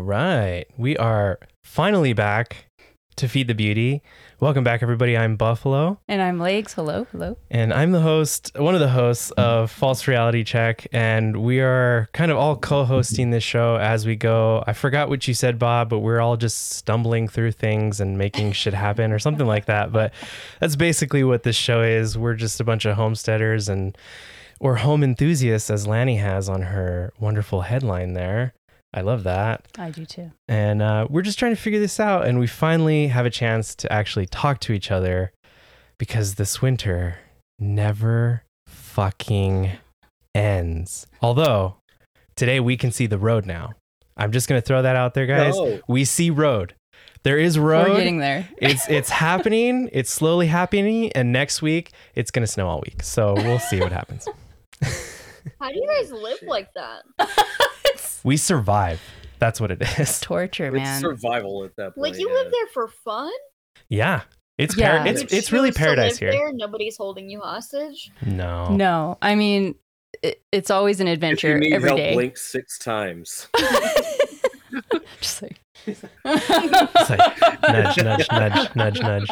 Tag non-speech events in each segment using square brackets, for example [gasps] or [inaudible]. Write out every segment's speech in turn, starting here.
All right. We are finally back to Feed the Beauty. Welcome back, everybody. I'm Buffalo, And I'm Legs. Hello, hello. and I'm the host, one of the hosts of False Reality Check. And we are kind of all co hosting this show as we go. I forgot what you said, Bob, but we're all just stumbling through things and making shit happen or something like that. But that's basically what this show is. We're just a bunch of homesteaders and or home enthusiasts, as Lanni has on her wonderful headline there. I love that. I do too. And uh, we're just trying to figure this out. And we finally have a chance to actually talk to each other because this winter never fucking ends. Although today we can see the road now. I'm just going to throw that out there, guys. No. We see road. There is road. We're getting there. [laughs] it's it's happening. It's slowly happening, and next week it's gonna snow all week. So we'll see what happens. [laughs] How do you guys oh, live like that? [laughs] We survive. That's what it is. torture, It's man. survival at that point. Like you yeah. live there for fun? Yeah, it's Yeah. par- it's it's really paradise here. There, nobody's holding you hostage. No, No, I mean, it, it's always an If adventure you need every help, day. blink six times. [laughs] Just [laughs] like. It's like nudge, nudge, nudge, nudge, nudge.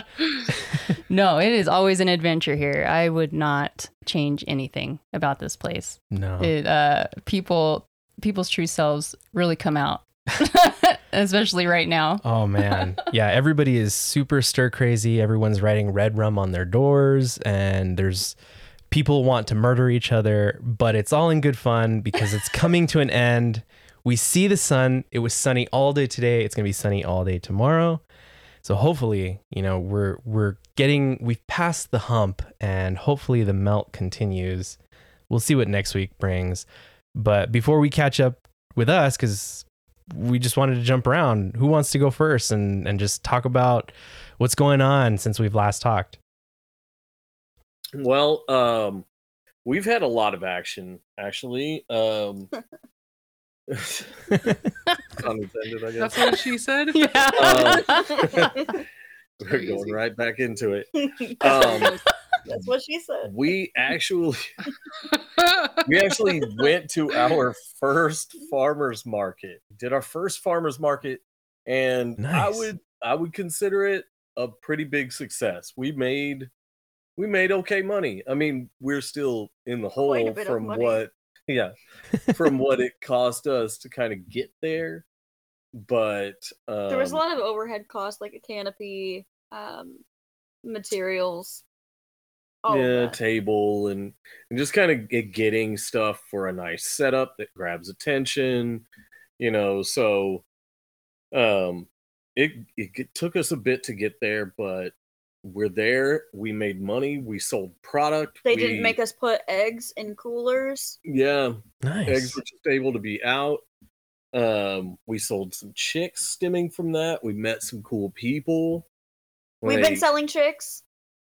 No, it is always an adventure here. I would not change anything about this place. No, It uh people people's true selves really come out. [laughs] Especially right now. Oh man. [laughs] Yeah, everybody is super stir crazy. Everyone's writing red rum on their doors and there's people want to murder each other, but it's all in good fun because it's coming to an end. We see the sun. It was sunny all day today. It's going to be sunny all day tomorrow. So hopefully, you know, we're we're getting we've passed the hump and hopefully the melt continues. We'll see what next week brings. But before we catch up with us cuz we just wanted to jump around. Who wants to go first and and just talk about what's going on since we've last talked? Well, um, we've had a lot of action actually. Um, [laughs] [laughs] pun I guess. That's what she said. [laughs] Yeah. We're going right back into it. [laughs] Um, That's what she said. we actually [laughs] we actually went to our first farmers market. Did our first farmers market, and I would I would consider it a pretty big success. We made we made okay money. I mean, we're still in the hole from what yeah from what it cost us to kind of get there. But um, There was a lot of overhead costs, like a canopy, um, materials. Yeah, table and and just kind of getting stuff for a nice setup that grabs attention, you know. So, um, it it g- took us a bit to get there, but we're there. We made money. We sold product. They we, didn't make us put eggs in coolers. Yeah, Nice. eggs were just able to be out. Um, we sold some chicks stemming from that. We met some cool people. We've been selling chicks.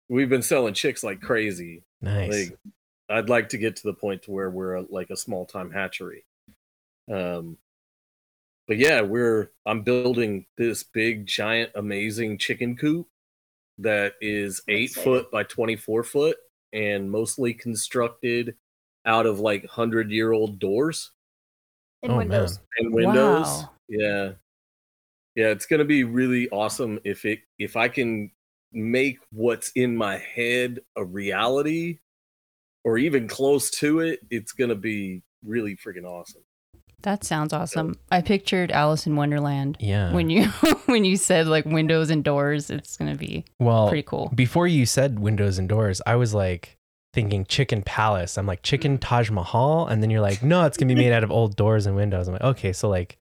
we've been selling chicks like crazy. nice. Like, I'd like to get to the point to where we're a, like a small time hatchery. Um, but yeah, we're I'm building this big, giant, amazing chicken coop that is I'm eight excited. foot by twenty four foot and mostly constructed out of like hundred year old doors In Oh, windows. man. and windows. Wow. Yeah, yeah, it's gonna be really awesome if it if I can make what's in my head a reality or even close to it. It's gonna be really freaking awesome. That sounds awesome. I pictured Alice in Wonderland Yeah. when you [laughs] when you said like windows and doors. It's gonna be well, pretty cool. before you said windows and doors, I was like thinking chicken palace. I'm like chicken Taj Mahal, and then you're like, no, it's gonna be made out of old doors and windows. I'm like, okay, so like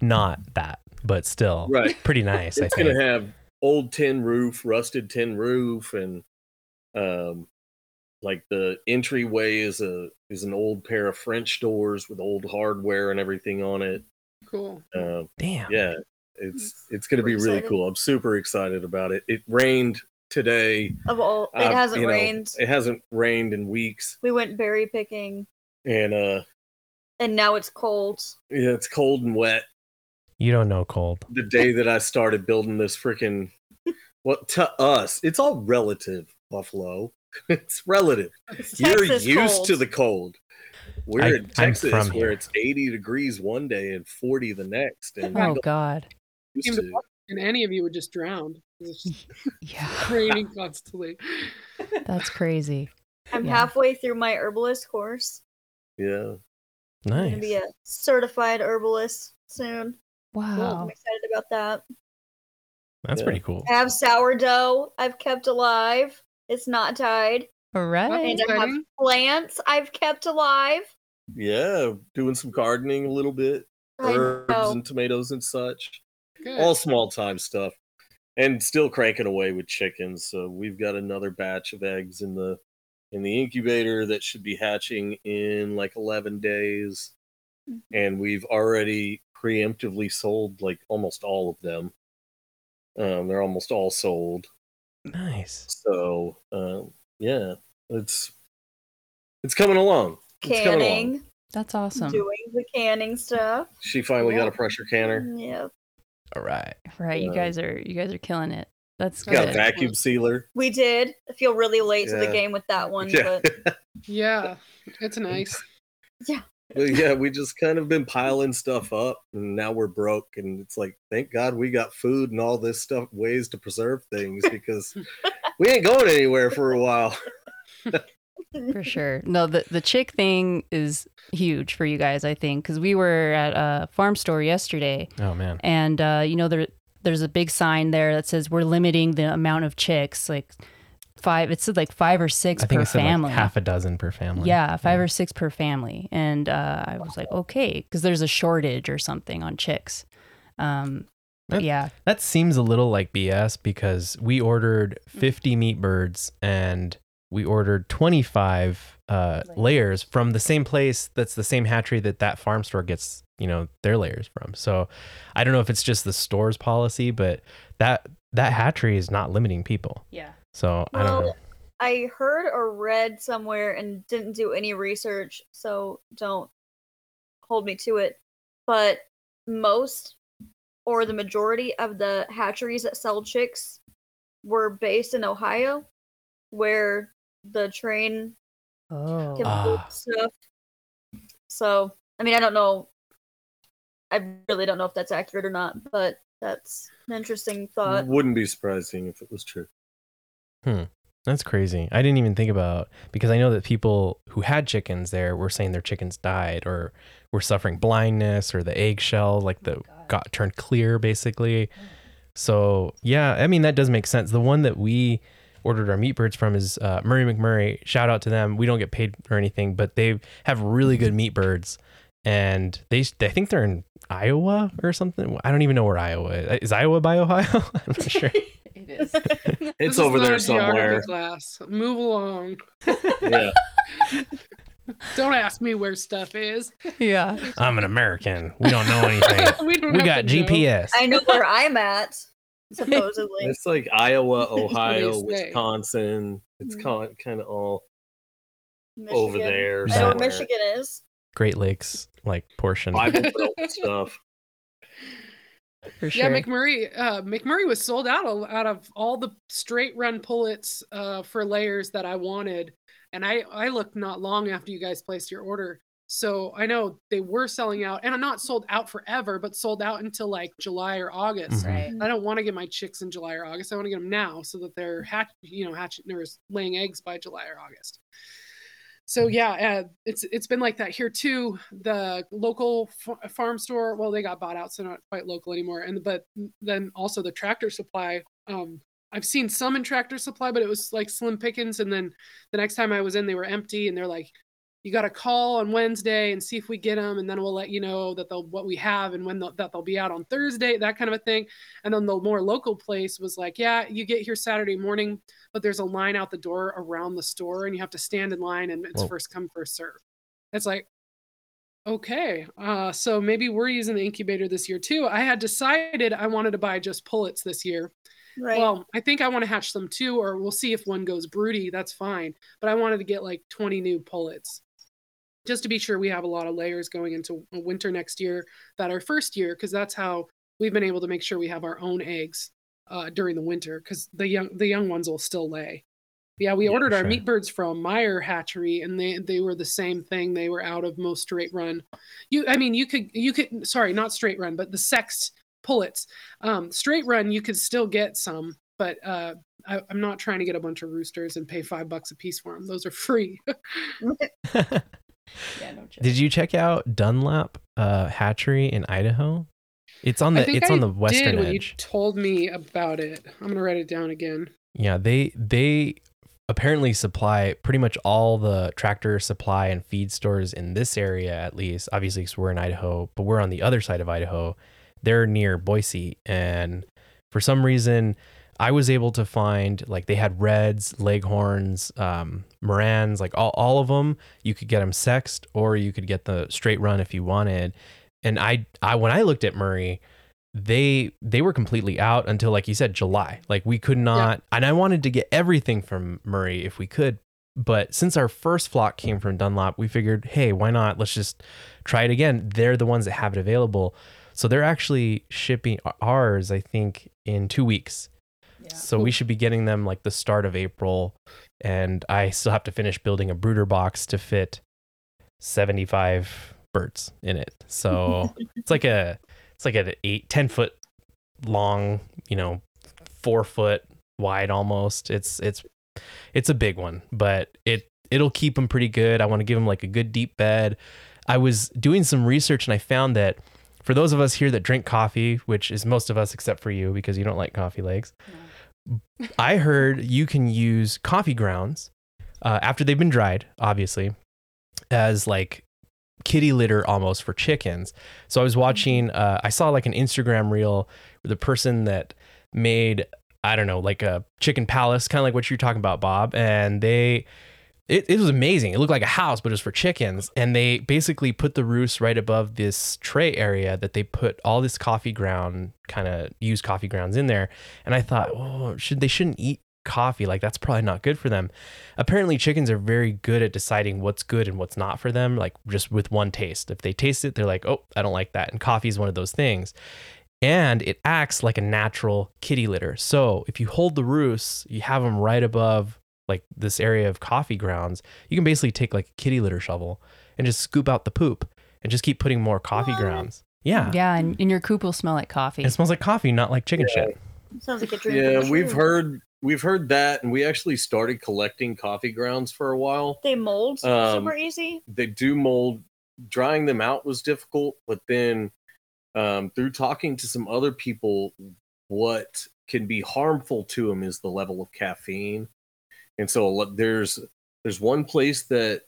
not that, but still Right. pretty nice. it's I think. gonna have old tin roof, rusted tin roof, and um, like the entryway is a is an old pair of French doors with old hardware and everything on it. Cool. Uh, Damn. yeah, it's it's gonna be We're really excited. cool. I'm super excited about it. It rained today. Of all, it Uh, hasn't you know, rained. It hasn't rained in weeks, We went berry picking, and uh, and now it's cold. yeah, it's cold and wet. You don't know cold. The day that I started building this freaking, [laughs] what to us, it's all relative. Buffalo, [laughs] it's relative. It's You're Texas used cold. to the cold. We're I- in Texas where here. it's 80 degrees one day and 40 the next, and Oh God. to. and any of you would just drown. It's just [laughs] Yeah. raining constantly. That's crazy. I'm Yeah. halfway through my herbalist course. Yeah, I'm gonna be a certified herbalist soon. Wow. I'm excited about that. That's Yeah. pretty cool. I have sourdough I've kept alive. It's not died. All right. And I have plants I've kept alive. yeah, doing some gardening a little bit, I herbs know. and tomatoes and such. Good. all small time stuff and still cranking away with chickens so we've got another batch of eggs in the in the incubator that should be hatching in like 11 days Mhm. and we've already preemptively sold like almost all of them um, they're almost all sold Nice. so um, yeah it's it's coming along It's coming along. Canning, That's awesome. doing the canning stuff. she finally got a pressure canner Yeah. All right. Right. You Yeah. guys are you guys are killing it. That's Got got a good. vacuum sealer We did. I feel really late to the Yeah. game with that one, yeah but [laughs] Yeah, it's nice. But yeah, we just kind of been piling stuff up, and now we're broke. And it's like, thank God we got food and all this stuff, ways to preserve things, because [laughs] we ain't going anywhere for a while. [laughs] for sure. [laughs] No, the the chick thing is huge for you guys, I think, because we were at a farm store yesterday, Oh man. and uh, you know there there's a big sign there that says we're limiting the amount of chicks, like five. It said like five or six I think per it said family. like half a dozen per family. Yeah, five or six per family, and uh, I was like, okay, because there's a shortage or something on chicks. Um, but That- yeah, That seems a little like BS because we ordered 50 meat birds and we ordered 25 uh, Layers. layers from the same place that's the same hatchery that that farm store gets, you know, their layers from. So I don't know if it's just the store's policy, but that that hatchery is not limiting people. yeah. So I don't know. I heard or read somewhere and didn't do any research, so don't hold me to it. But most or the majority of the hatcheries that sell chicks were based in Ohio, where the train Oh, can Ah. stuff. So, I mean, I don't know. I really don't know if that's accurate or not, but that's an interesting thought. Wouldn't be surprising if it was true. Hmm. That's crazy. I didn't even think about because I know that people who had chickens there were saying their chickens died or were suffering blindness or the eggshell like the got turned clear basically. So yeah, I mean that does make sense. The one that we ordered our meat birds from is uh, Murray McMurray. Shout out to them. We don't get paid or anything, but they have really good meat birds, and they I think they're in Iowa or something. I don't even know where Iowa is. Is Iowa by Ohio? [laughs] I'm not sure. [laughs] it is. [laughs] It's is over not there somewhere. Class. Move along. Yeah. Don't ask me where stuff is. yeah. I'm an American. We don't know anything. we don't we got to know. GPS. I know where I'm at, supposedly. It's like Iowa, [laughs] Ohio. Wisconsin. It's Mhm. kind kind of all Michigan. over there. I know. Michigan is. Great Lakes like portion. Bible Belt [laughs] stuff. For sure. Yeah, McMurray. Uh, McMurray was sold out of, out of all the straight run pullets uh, for layers that I wanted, and I I looked not long after you guys placed your order, so I know they were selling out, and I'm not sold out forever, but sold out until like July or August. Mhm. right. I don't want to get my chicks in July or August. I want to get them now so that they're hatch, you know, hatching or laying eggs by July or August. So yeah, uh, it's it's been like that here too. The local f- farm store, well, they got bought out, so not quite local anymore. And but then also the tractor supply. Um, I've seen some in tractor supply, but it was like slim pickings. And then the next time I was in, they were empty, and they're like, "You got to call on Wednesday and see if we get them, and then we'll let you know that they'll what we have and when they'll, that they'll be out on Thursday." That kind of a thing. And then the more local place was like, "Yeah, you get here Saturday morning." but there's a line out the door around the store and you have to stand in line and it's Whoa. first come first serve it's like okay uh, so maybe we're using the incubator this year too i had decided i wanted to buy just pullets this year Right. well i think i want to hatch them too or we'll see if one goes broody that's fine but i wanted to get like 20 new pullets just to be sure we have a lot of layers going into winter next year that are first year because that's how we've been able to make sure we have our own eggs uh, during the winter because the young the young ones will still lay Yeah, we Yeah, ordered for our sure. meat birds from Meyer Hatchery, and they they were the same thing. They were out of most straight run. You, I mean, you could you could sorry, not straight run, but the sexed pullets. Um, straight run, you could still get some, but uh, I, I'm not trying to get a bunch of roosters and pay five bucks a piece for them. Those are free. [laughs] [laughs] [laughs] Yeah, no joke. Did you check out Dunlap uh, Hatchery in Idaho? It's on the it's I on the western did when you edge. told me about it. I'm gonna write it down again. Yeah, they they apparently supply pretty much all the tractor supply and feed stores in this area at least. Obviously, because we're in Idaho, but we're on the other side of Idaho. They're near Boise, and for some reason, I was able to find like they had Reds, Leghorns, um, Marans, like all all of them. You could get them sexed, or you could get the straight run if you wanted. And I, I when I looked at Murray, they they were completely out until like you said July. Like we could not and I wanted to get everything from Murray if we could. But since our first flock came from Dunlap, we figured, hey, why not? Let's just try it again. They're the ones that have it available. So they're actually shipping ours, I think, in two weeks. Yeah. So we should be getting them like the start of April. And I still have to finish building a brooder box to fit 75 birds in it. So [laughs] it's like a it's like an eight, 10 foot long, you know, four foot wide almost. It's it's it's a big one, but it it'll keep them pretty good. I want to give them like a good deep bed. I was doing some research and I found that for those of us here that drink coffee, which is most of us except for you because you don't like coffee legs, I heard you can use coffee grounds uh, after they've been dried, obviously, as like kitty litter almost for chickens. So I was watching, uh, I saw like an Instagram reel with a person that made, I don't know, like a chicken palace, kind of like what you're talking about, Bob. And they, it, it was amazing. It looked like a house, but it was for chickens. And they basically put the roost right above this tray area that they put all this coffee ground, kind of used coffee grounds in there. And I thought, oh, should they shouldn't eat coffee? Like that's probably not good for them. Apparently, chickens are very good at deciding what's good and what's not for them, like just with one taste. If they taste it, they're like, oh, I don't like that. And coffee is one of those things. And it acts like a natural kitty litter. So if you hold the roosts, you have them right above like this area of coffee grounds, you can basically take like a kitty litter shovel and just scoop out the poop and just keep putting more coffee What? grounds. Yeah. Yeah, and, and your coop will smell like coffee. It smells like coffee, not like chicken Yeah. shit. Sounds like a dream. Yeah, we've heard we've heard that, and we actually started collecting coffee grounds for a while. they mold Um, super easy. They do mold. Drying them out was difficult, but then um, through talking to some other people, what can be harmful to them is the level of caffeine. And so there's there's one place that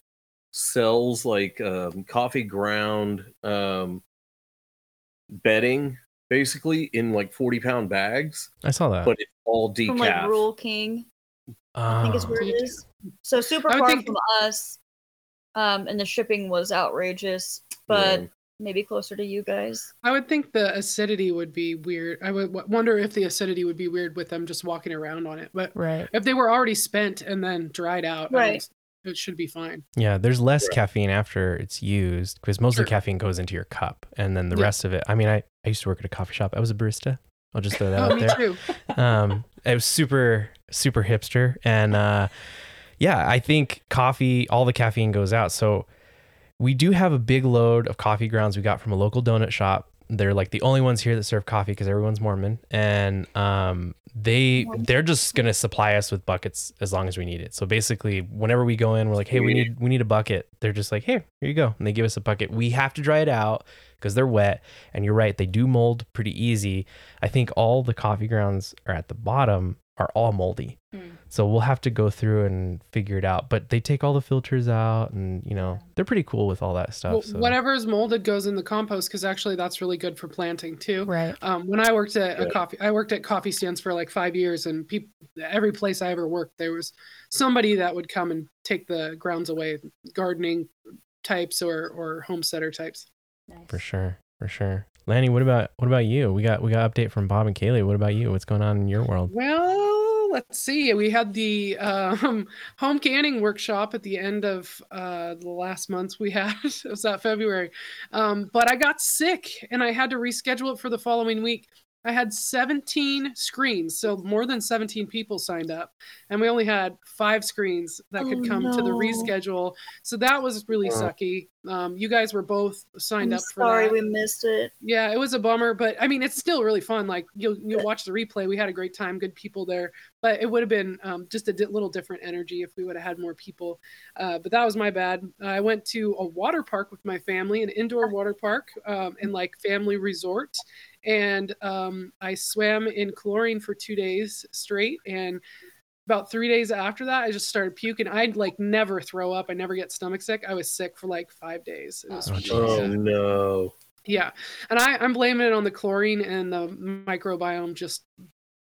sells like um, coffee ground um, bedding, basically in like forty pound bags, I saw that. but it's all decaf. From like Rural King, I think is Oh. where it Decaf. is. So super far think- from us. Um, and the shipping was outrageous, but Yeah. Maybe closer to you guys. I would think the acidity would be weird. I would w- wonder if the acidity would be weird with them just walking around on it. But right. if they were already spent and then dried out, Right. it should be fine. Yeah, there's less Right. caffeine after it's used because most of the caffeine goes into your cup, and then the Yeah. rest of it. I mean, I, I used to work at a coffee shop. I was a barista. I'll just throw that Oh, out me there. too. [laughs] um, it was super super hipster, and uh, yeah, I think coffee, all the caffeine goes out. So we do have a big load of coffee grounds we got from a local donut shop. They're like the only ones here that serve coffee because everyone's Mormon, and um, they they're just gonna supply us with buckets as long as we need it. So basically, whenever we go in, we're like, hey, we need we need a bucket. They're just like, here, here you go, and they give us a bucket. We have to dry it out because they're wet. And you're right, they do mold pretty easy. I think all the coffee grounds are at the bottom are all moldy. Mm. So we'll have to go through and figure it out. But they take all the filters out and you know, they're pretty cool with all that stuff. Well, so. Whatever is molded goes in the compost because actually that's really good for planting too. Right. Um, when I worked at a coffee, I worked at coffee stands for like five years, and people, every place I ever worked, there was somebody that would come and take the grounds away, gardening types or or homesteader types. Nice. For sure. For sure. Lanni, what about what about you? We got we got update from Bob and Kaylee. What about you? What's going on in your world? Well, let's see. We had the [laughs] um, home canning workshop at the end of uh, the last month we [laughs] had. it was that February. Um, but I got sick and I had to reschedule it for the following week. I had 17 screens, so more than 17 people signed up, and we only had five screens that could Oh, come to the reschedule. So that was really Wow. sucky. Um, you guys were both signed I'm up for sorry that. we missed it. Yeah, it was a bummer, but I mean, it's still really fun. Like you'll you'll watch the replay. We had a great time, good people there, but it would have been um, just a di- little different energy if we would have had more people. Uh, but that was my bad. I went to a water park with my family, an indoor water park, um, and like family resort, and um, I swam in chlorine for two days straight, and about three days after that, I just started puking. I'd like never throw up. I never get stomach sick. I was sick for like five days. It was Oh, really jeez. Bad. no. Yeah, and I, I'm blaming it on the chlorine and the microbiome just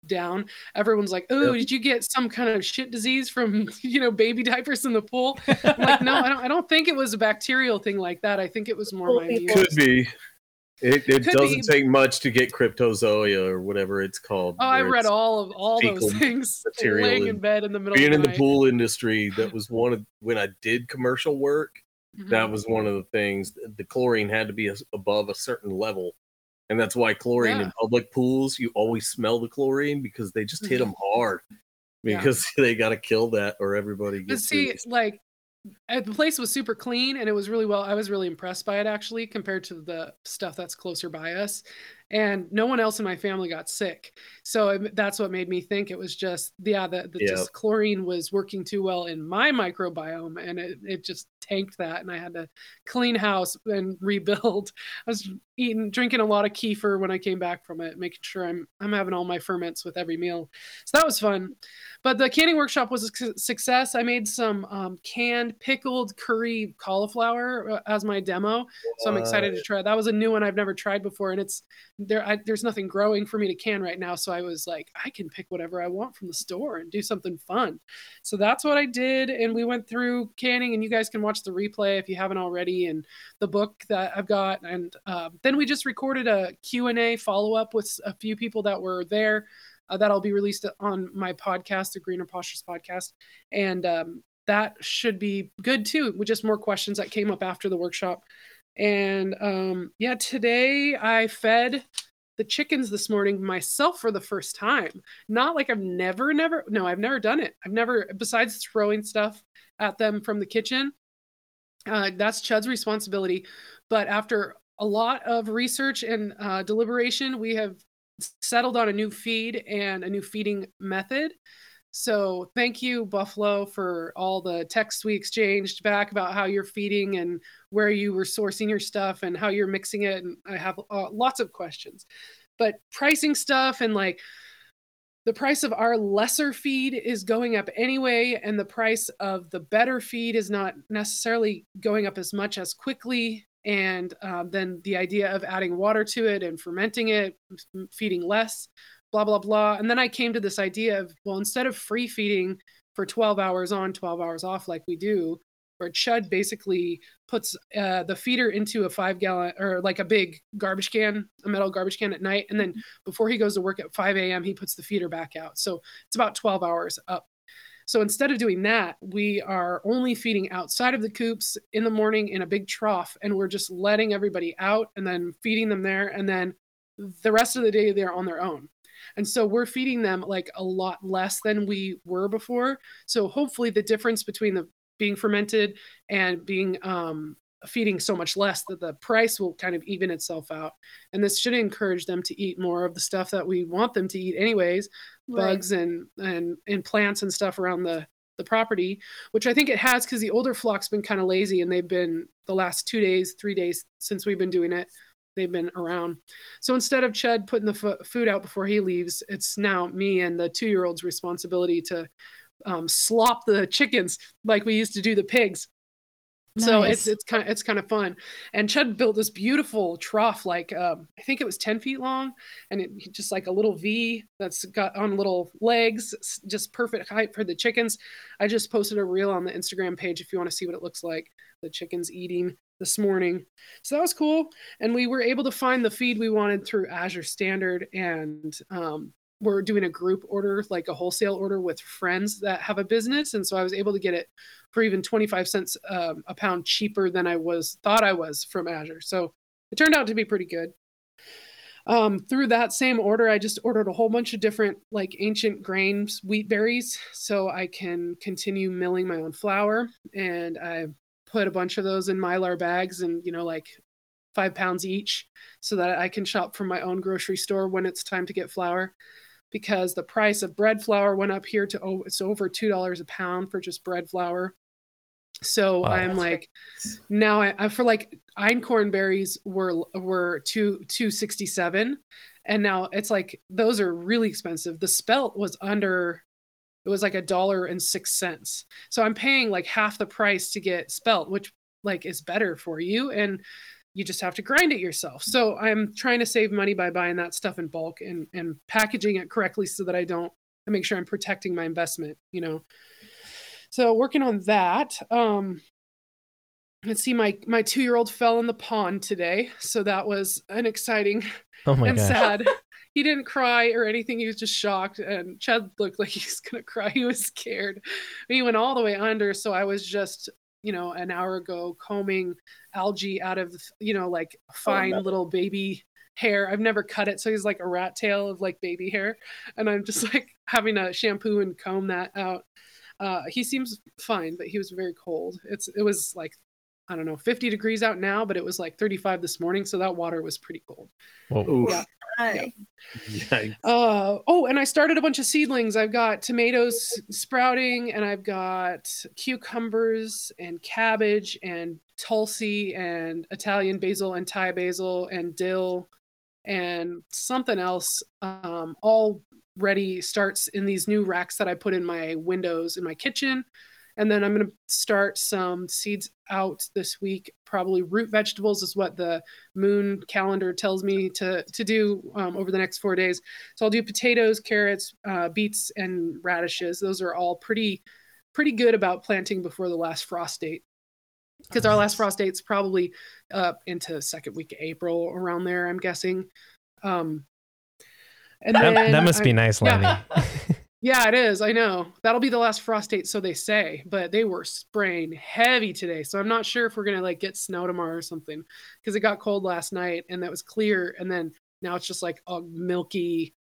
down. Everyone's like, "Oh, Yep. did you get some kind of shit disease from [laughs] you know baby diapers in the pool?" [laughs] I'm like, no, I don't. I don't think it was a bacterial thing like that. I think it was more my Could immune. Could be. It, it doesn't be. take much to get cryptozoa or whatever it's called. Oh, I read all of all those [laughs] things material laying in bed in the middle Being in the pool industry, that was one of when I did commercial work. Mhm. That was one of the things. The chlorine had to be above a certain level, and that's why chlorine Yeah. in public pools you always smell the chlorine because they just hit Mhm. them hard Yeah. because [laughs] they got to kill that or everybody But gets. see, released. like the place was super clean and it was really well. I was really impressed by it actually compared to the stuff that's closer by us. And no one else in my family got sick, so it, that's what made me think it was just yeah, the, the Yeah. just chlorine was working too well in my microbiome, and it, it just tanked that, and I had to clean house and rebuild. I was eating, drinking a lot of kefir when I came back from it, making sure I'm I'm having all my ferments with every meal. So that was fun. But the canning workshop was a success. I made some um, canned pickled curry cauliflower uh, as my demo, so I'm excited to try. That was a new one I've never tried before, and it's there. I, there's nothing growing for me to can right now, so I was like, I can pick whatever I want from the store and do something fun. So that's what I did, and we went through canning, and you guys can watch the replay if you haven't already, and the book that I've got, and uh, then we just recorded a Q and A follow up with a few people that were there uh, that'll be released on my podcast, the Greener Postures podcast, and um, that should be good too. With just more questions that came up after the workshop, and um, yeah, today I fed the chickens this morning myself for the first time. Not like I've never, never, no, I've never done it. I've never, besides throwing stuff at them from the kitchen. Uh, that's Chud's responsibility. But after a lot of research and uh, deliberation, we have settled on a new feed and a new feeding method. So thank you, Buffalo, for all the texts we exchanged back about how you're feeding and where you were sourcing your stuff and how you're mixing it. And I have uh, lots of questions. But pricing stuff and like the price of our lesser feed is going up anyway, and the price of the better feed is not necessarily going up as much as quickly. And um, then the idea of adding water to it and fermenting it, feeding less, blah, blah, blah. And then I came to this idea of, well, instead of free feeding for 12 hours on, 12 hours off, like we do, where Chud basically puts uh, the feeder into a five gallon or like a big garbage can, a metal garbage can at night. And then before he goes to work at 5 a.m., he puts the feeder back out. So it's about 12 hours up. So instead of doing that, we are only feeding outside of the coops in the morning in a big trough, and we're just letting everybody out and then feeding them there. And then the rest of the day, they're on their own. And so we're feeding them like a lot less than we were before. So hopefully, the difference between the being fermented and being um, feeding so much less that the price will kind of even itself out. And this should encourage them to eat more of the stuff that we want them to eat, anyways, bugs and and and plants and stuff around the the property, which I think it has because the older flock's been kind of lazy and they've been the last two days, three days since we've been doing it. They've been around. So instead of Chud putting the f- food out before he leaves, it's now me and the two year old's responsibility to um, slop the chickens like we used to do the pigs. So it's it's kind of it's kind of fun. And Chud built this beautiful trough, like um, I think it was ten feet long, and it just like a little V that's got on little legs, just perfect height for the chickens. I just posted a reel on the Instagram page if you want to see what it looks like. The chickens eating this morning, so that was cool. And we were able to find the feed we wanted through Azure Standard, and um, we're doing a group order, like a wholesale order with friends that have a business, and so I was able to get it for even 25 cents um, a pound cheaper than I was thought I was from Azure. So it turned out to be pretty good. um, through that same order, I just ordered a whole bunch of different like ancient grains, wheat berries, so I can continue milling my own flour. And I put a bunch of those in mylar bags and you know like five pounds each, so that I can shop from my own grocery store when it's time to get flour. Because the price of bread flour went up here to oh, it's over two dollars a pound for just bread flour. So Wow. I'm like, now I, I for like einkorn berries were were two two sixty seven, and now it's like those are really expensive. The spelt was under, it was like a dollar and six cents. So I'm paying like half the price to get spelt, which like is better for you, and you just have to grind it yourself. So I'm trying to save money by buying that stuff in bulk and and packaging it correctly so that I don't I make sure I'm protecting my investment. You know. So working on that. Um, let's see, my my two year old fell in the pond today, so that was an exciting Oh and gosh. sad. He didn't cry or anything. He was just shocked, and Chad looked like [laughs] he's gonna cry. He was scared. He went all the way under, so I was just, you know, an hour ago combing algae out of, you know, like fine no. little baby hair. I've never cut it, so he's like a rat tail of like baby hair, and I'm just [laughs] like having to shampoo and comb that out. Uh, he seems fine, but he was very cold. It's it was like I don't know, 50 degrees out now, but it was like 35 this morning, so that water was pretty cold. Whoa. Yeah. Hi. Yikes. Uh, oh, and I started a bunch of seedlings. I've got tomatoes sprouting, and I've got cucumbers and cabbage and tulsi and Italian basil and Thai basil and dill and something else. Um, all ready starts in these new racks that I put in my windows in my kitchen. And then I'm going to start some seeds out this week. Probably root vegetables is what the moon calendar tells me to to do um, over the next four days. So I'll do potatoes, carrots, uh, beets, and radishes. Those are all pretty pretty good about planting before the last frost date. Because our last frost date's probably up into second week of April around there, I'm guessing. Um, and That, that must be I'm- nice, [laughs] yeah. Yeah, it is. I know. That'll be the last frost date, so they say. But they were spraying heavy today. So I'm not sure if we're gonna like get snow tomorrow or something. Because it got cold last night and that was clear. And then now it's just like a milky.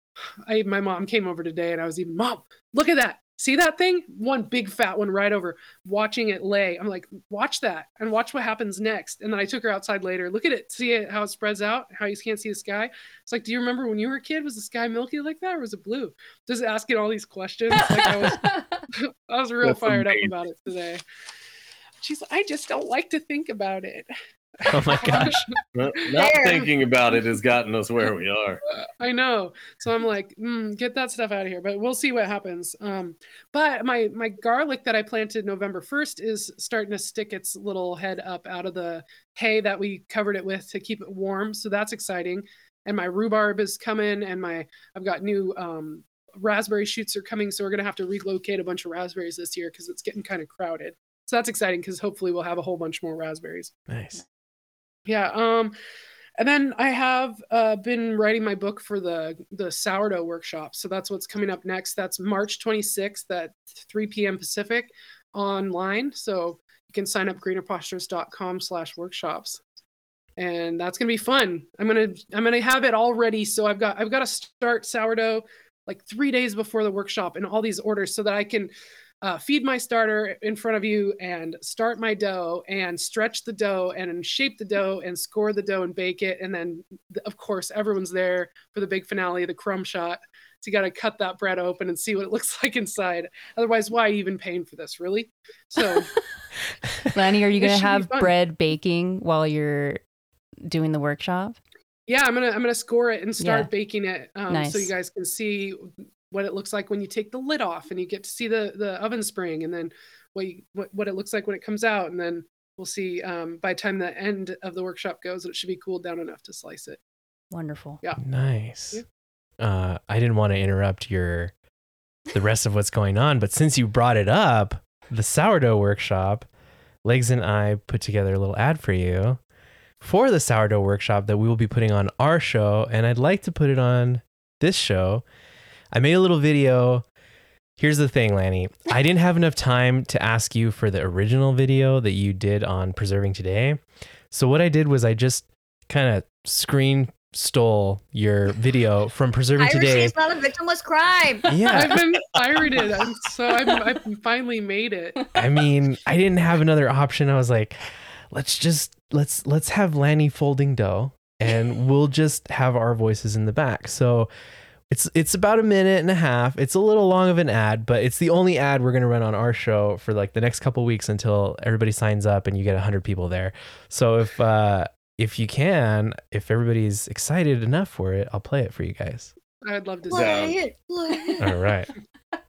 [sighs] I my mom came over today and I was even, Mom, look at that. See that thing? One big fat one right over, watching it lay. I'm like, watch that and watch what happens next. And then I took her outside later. Look at it. See it how it spreads out, how you can't see the sky. It's like, do you remember when you were a kid? Was the sky milky like that or was it blue? Just asking all these questions. Like I was [laughs] I was real That's fired amazing. up about it today. She's like, I just don't like to think about it. [laughs] Oh my gosh. Not, not There. thinking about it has gotten us where we are. I know. So I'm like, mm, get that stuff out of here. But we'll see what happens. Um, but my my garlic that I planted November 1st is starting to stick its little head up out of the hay that we covered it with to keep it warm. So that's exciting. And my rhubarb is coming, and my I've got new um, raspberry shoots are coming. So we're gonna have to relocate a bunch of raspberries this year because it's getting kind of crowded. So that's exciting because hopefully we'll have a whole bunch more raspberries. Nice. Yeah. Um, and then I have uh, been writing my book for the the sourdough workshop. So that's what's coming up next. That's March 26th at 3 p.m. Pacific online. So you can sign up greenerpostures.com slash workshops. And that's gonna be fun. I'm gonna I'm gonna have it all ready. So I've got I've got to start sourdough like three days before the workshop and all these orders so that I can uh, feed my starter in front of you and start my dough and stretch the dough and shape the dough and score the dough and bake it. And then, of course, everyone's there for the big finale, the crumb shot. So you got to cut that bread open and see what it [laughs] looks like inside. Otherwise, why even paying for this, really? So, [laughs] Lanni, are you going to have bread baking while you're doing the workshop? yeah, I'm gonna I'm gonna score it and start Yeah. baking it, um, so you guys can see what it looks like when you take the lid off and you get to see the the oven spring, and then what you, what what it looks like when it comes out, and then we'll see um, by the time the end of the workshop goes, it should be cooled down enough to slice it. Wonderful. Yeah. Nice. Uh, I didn't want to interrupt your the rest of what's going on, but since you brought it up, the sourdough workshop, Legs and I put together a little ad for you for the sourdough workshop that we will be putting on our show, and I'd like to put it on this show. I made a little video. Here's the thing, Lanni. I didn't have enough time to ask you for the original video that you did on preserving today. So what I did was I just kind of screen stole your video from Preserving Piracy Today. is not a victimless crime. [laughs] Yeah, I've been pirated, I'm, so I've, I've finally made it. I mean, I didn't have another option. I was like, let's just let's let's have Lanni folding dough and we'll just have our voices in the back. So it's it's about a minute and a half. It's a little long of an ad, but it's the only ad we're gonna run on our show for like the next couple weeks until everybody signs up and you get hundred people there. So if uh if you can, if everybody's excited enough for it, I'll play it for you guys. I'd love to see. Play it, play it. All right. [laughs]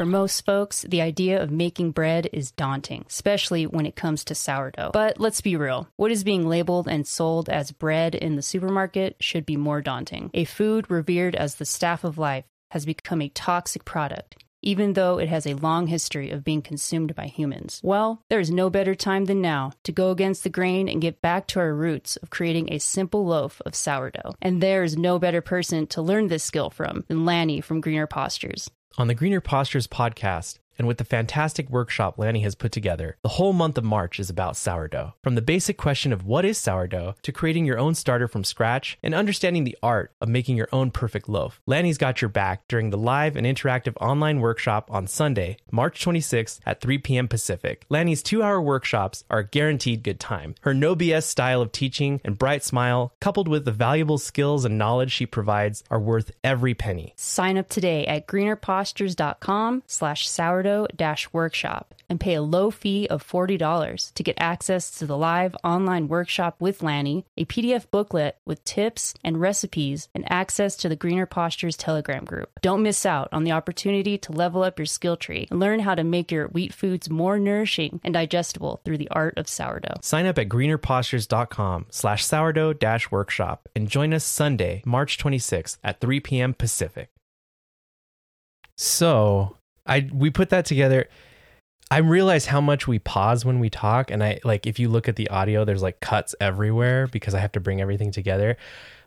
For most folks, the idea of making bread is daunting, especially when it comes to sourdough. But let's be real what is being labeled and sold as bread in the supermarket should be more daunting. A food revered as the staff of life has become a toxic product. Even though it has a long history of being consumed by humans. Well, there is no better time than now to go against the grain and get back to our roots of creating a simple loaf of sourdough. And there is no better person to learn this skill from than Lanni from Greener Postures. On the Greener Postures podcast, and with the fantastic workshop Lanni has put together, the whole month of March is about sourdough. From the basic question of what is sourdough to creating your own starter from scratch and understanding the art of making your own perfect loaf, Lanni's got your back during the live and interactive online workshop on Sunday, March 26th at 3 p.m. Pacific. Lanni's two hour workshops are a guaranteed good time. Her no BS style of teaching and bright smile, coupled with the valuable skills and knowledge she provides, are worth every penny. Sign up today at greenerpostures.com slash sourdough dash workshop and pay a low fee of $40 to get access to the live online workshop with Lanni, a PDF booklet with tips and recipes, and access to the Greener Postures Telegram group. Don't miss out on the opportunity to level up your skill tree and learn how to make your wheat foods more nourishing and digestible through the art of sourdough. Sign up at greenerpostures.com slash sourdough dash workshop and join us Sunday, March 26th at 3 p.m. Pacific. So I we put that together. I realize how much we pause when we talk, and I like if you look at the audio, there's like cuts everywhere because I have to bring everything together.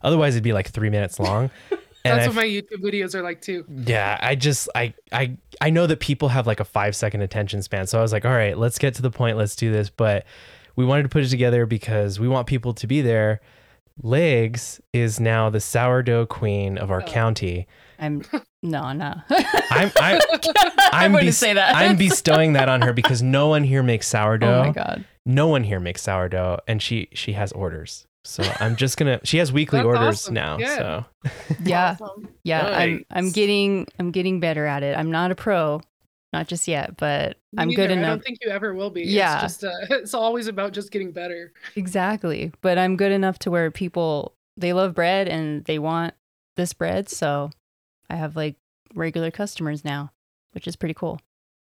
Otherwise, it'd be like three minutes long. [laughs] And That's I what my YouTube videos are like too. yeah, I just I I I know that people have like a 5 second attention span. So I was like, "All right, let's get to the point. Let's do this." But we wanted to put it together because we want people to be there. Legs is now the sourdough queen of our Oh. county. I'm no, no. [laughs] [laughs] I'm I'm I'm I'm wouldn't say that. I'm [laughs] bestowing that on her because no one here makes sourdough. Oh my god. No one here makes sourdough and she she has orders. So I'm just going to she has weekly That's orders awesome. now. Yeah. So Yeah. Awesome. Yeah, I'm I'm getting I'm getting better at it. I'm not a pro, not just yet, but Me I'm good neither. I don't think you ever will be. Yeah. It's just uh, it's always about just getting better. Exactly. But I'm good enough to where people they love bread and they want this bread, so I have like regular customers now, which is pretty cool.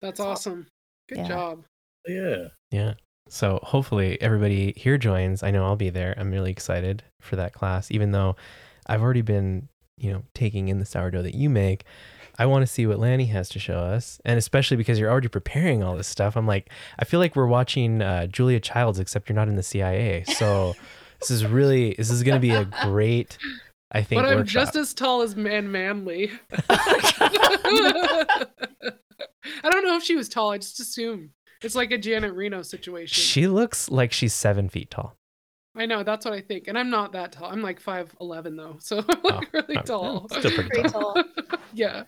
That's That's awesome. awesome. Good Yeah. job. Yeah. Yeah. So hopefully everybody here joins. I know I'll be there. I'm really excited for that class, even though I've already been, you know, taking in the sourdough that you make. I want to see what Lanni has to show us. And especially because you're already preparing all this stuff. I'm like, I feel like we're watching uh, Julia Childs, except you're not in the CIA. So [laughs] this is really, this is going to be a great, I think, But I'm workshop. just as tall as Man Manly. [laughs] I don't know if she was tall. I just assume it's like a Janet Reno situation. she looks like she's seven feet tall. I know that's what I think, and I'm not that tall. I'm like five eleven though, so [laughs] I'm Oh, like really oh, tall. Still pretty Pretty tall. tall. [laughs] yeah.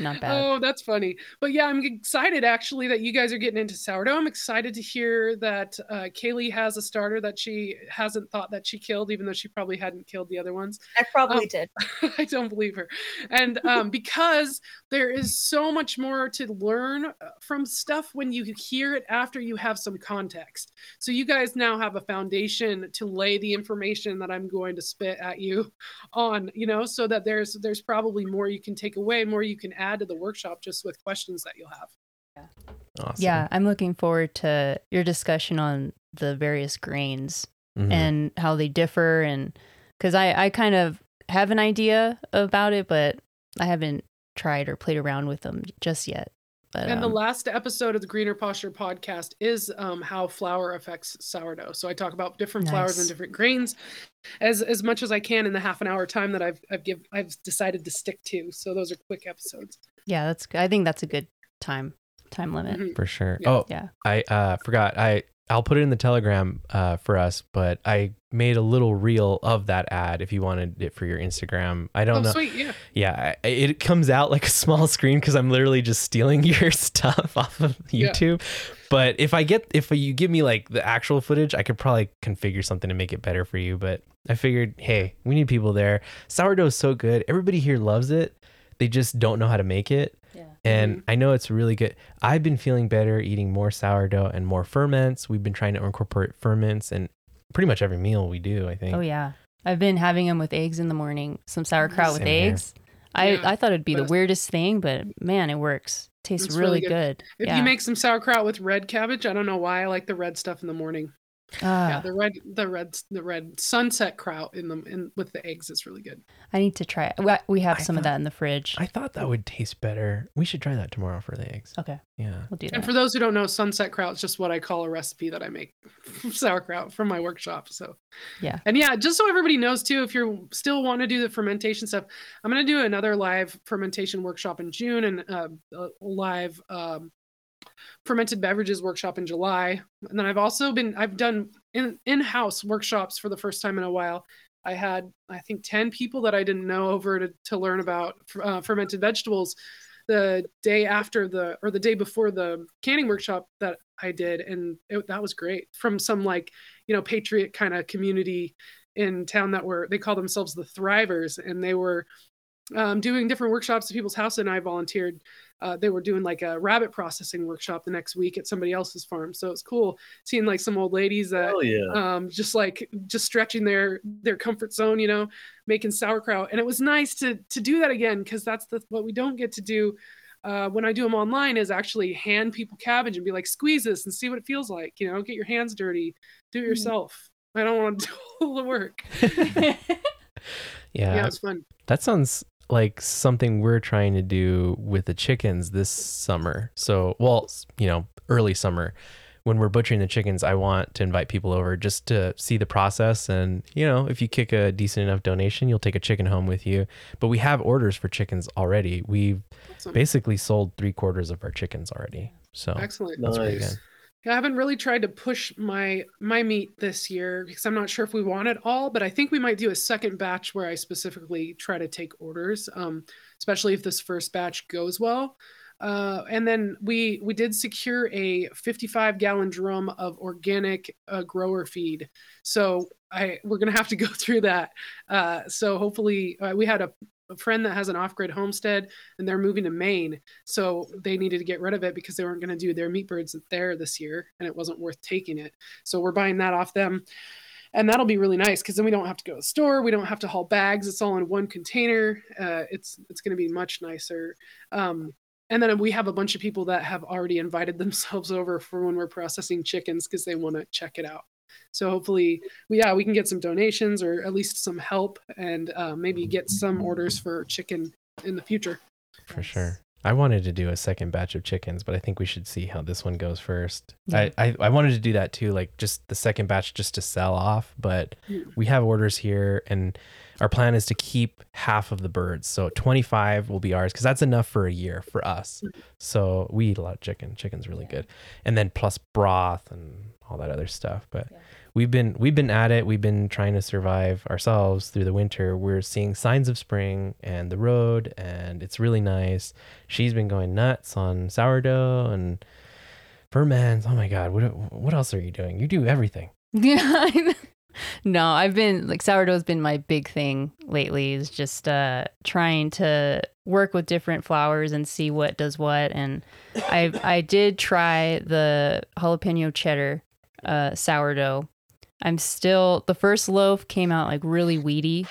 Not bad. Oh, that's funny. But yeah, I'm excited actually that you guys are getting into sourdough. I'm excited to hear that uh, Kaylee has a starter that she hasn't thought that she killed, even though she probably hadn't killed the other ones. I probably Um, did. [laughs] I don't believe her. And um, because there is so much more to learn uh, from stuff when you hear it after you have some context. So you guys now have a foundation to lay the information that I'm going to spit at you [laughs] on, you know, so that there's there's probably more you can take away, more you can add to the workshop just with questions that you'll have. Awesome. Yeah, I'm looking forward to your discussion on the various grains Mhm. and how they differ and because I, I kind of have an idea about it but i haven't tried or played around with them just yet but And the um, last episode of the Greener Posture podcast is um, how flour affects sourdough. So I talk about different flours and different grains as as much as I can in the half an hour time that I've I've give I've decided to stick to. So those are quick episodes. yeah that's i think that's a good time time limit Mhm. For sure. Yeah. Oh, yeah I uh, forgot. I I'll put it in the Telegram uh, for us, but I made a little reel of that ad if you wanted it for your Instagram. I don't Oh, know. sweet. Yeah. Yeah, I- it comes out like a small screen because I'm literally just stealing [laughs] your stuff off of Yeah. YouTube. But if I get if you give me like the actual footage, I could probably configure something to make it better for you. But I figured, hey, we need people there. Sourdough is so good. Everybody here loves it. They just don't know how to make it. Yeah. And Mhm. I know it's really good. I've been feeling better eating more sourdough and more ferments. We've been trying to incorporate ferments in pretty much every meal we do, I think. Oh yeah. I've been having them with eggs in the morning. Some sauerkraut with here. eggs. I, Yeah, I thought it'd be the weirdest thing, but man, it works. Tastes really, really good. good. If yeah. you make some sauerkraut with red cabbage, I don't know why I like the red stuff in the morning. Yeah, Ah, the red, the red, the red sunset kraut in the in with the eggs is really good. I need to try it. We- We have I some of that in the fridge. I thought that would taste better. We should try that tomorrow for the eggs. okay, Yeah. we'll do that. And for those who don't know, sunset kraut is just what I call a recipe that I make [laughs] sauerkraut from my workshop. So Yeah. and yeah, just so everybody knows too, if you're still want to do the fermentation stuff, I'm gonna do another live fermentation workshop in June and uh, a live um, fermented beverages workshop in July. And then I've also been I've done in in-house workshops for the first time in a while. I had I think 10 people that I didn't know over to, to learn about uh, fermented vegetables the day after the or the day before the canning workshop that I did and it, that was great from some like you know patriot kind of community in town that were they call themselves the thrivers and they were um, doing different workshops at people's house and i volunteered uh, they were doing like a rabbit processing workshop the next week at somebody else's farm so it's cool seeing like some old ladies that yeah. um, just like just stretching their their comfort zone, you know, making sauerkraut. And it was nice to to do that again because that's the what we don't get to do uh, when I do them online is actually hand people cabbage and be like, squeeze this and see what it feels like. You know, get your hands dirty, do it yourself. I don't want to [laughs] do all the work. [laughs] [laughs] Yeah. Yeah, it's fun. That sounds like something we're trying to do with the chickens this summer. So, well, you know, early summer. When we're butchering the chickens, I want to invite people over just to see the process. And, you know, if you kick a decent enough donation, you'll take a chicken home with you. But we have orders for chickens already. We've Awesome. basically sold three quarters of our chickens already. So Excellent. that's pretty Nice. I haven't really tried to push my my meat this year because I'm not sure if we want it all, but I think we might do a second batch where I specifically try to take orders, um, especially if this first batch goes well. Uh, and then we we did secure a 55 gallon drum of organic uh, grower feed, so I we're gonna have to go [laughs] through that. Uh, so hopefully uh, we had a, a friend that has an off grid homestead and they're moving to Maine, so they needed to get rid of it because they weren't going to do their meat birds there this year and it wasn't worth taking it. So we're buying that off them. And that'll be really nice because then we don't have to go to the store. We don't have to haul bags. It's all in one container. Uh, it's it's going to be much nicer. Um, and then we have a bunch of people that have already invited [laughs] themselves over for when we're processing chickens because they want to check it out. So hopefully, yeah, we can get some donations or at least some help and uh, maybe get some orders for chicken in the future. For Nice. sure. I wanted to do a second batch of chickens, but I think we should see how this one goes first. Yeah. I, I, I wanted to do that too, like just the second batch just to sell off, but Yeah. we have orders here and our plan is to keep half of the birds. So 25 will be ours because that's enough for a year for us. So we eat a lot of chicken. Chicken's really Yeah. good. And then plus broth and all that other stuff. But Yeah. we've been we've been at it. We've been trying to survive ourselves through the winter. We're seeing signs of spring and the road and it's really nice. She's been going nuts on sourdough and ferments. Oh my god, what what else are you doing? You do everything. [laughs] Yeah. No, I've been like sourdough's been my big thing lately is just uh trying to work with different flours and see what does what and I I did try the jalapeno cheddar uh sourdough. I'm still the first loaf came out like really weedy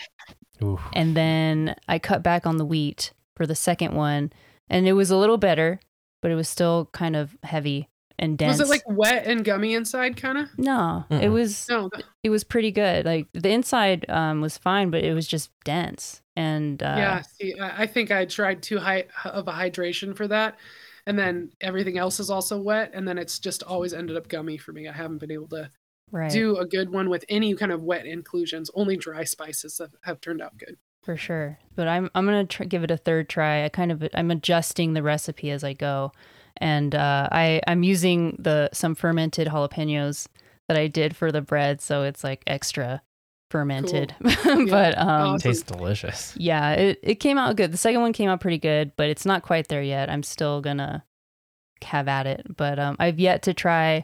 Ooh. and then I cut back on the wheat for the second one and it was a little better, but it was still kind of heavy and dense. Was it like wet and gummy inside, kind of? no, it Mm-mm. was No, it was pretty good. Like the inside um, was fine, but it was just dense. And uh, yeah. See, I I think I tried too high of a hydration for that, and then everything else is also wet, and then it's just always ended up gummy for me. I haven't been able to right do a good one with any kind of wet inclusions. Only dry spices have, have turned out good. for sure. But I'm I'm gonna tr- give it a third try. I kind of I'm adjusting the recipe as I go, and uh, I I'm using the some fermented jalapenos that I did for the bread, so it's like extra fermented. [laughs] but um, Awesome. Tastes delicious. yeah, it it came out good. The second one came out pretty good, but it's not quite there yet. I'm still gonna have at it, but um, I've yet to try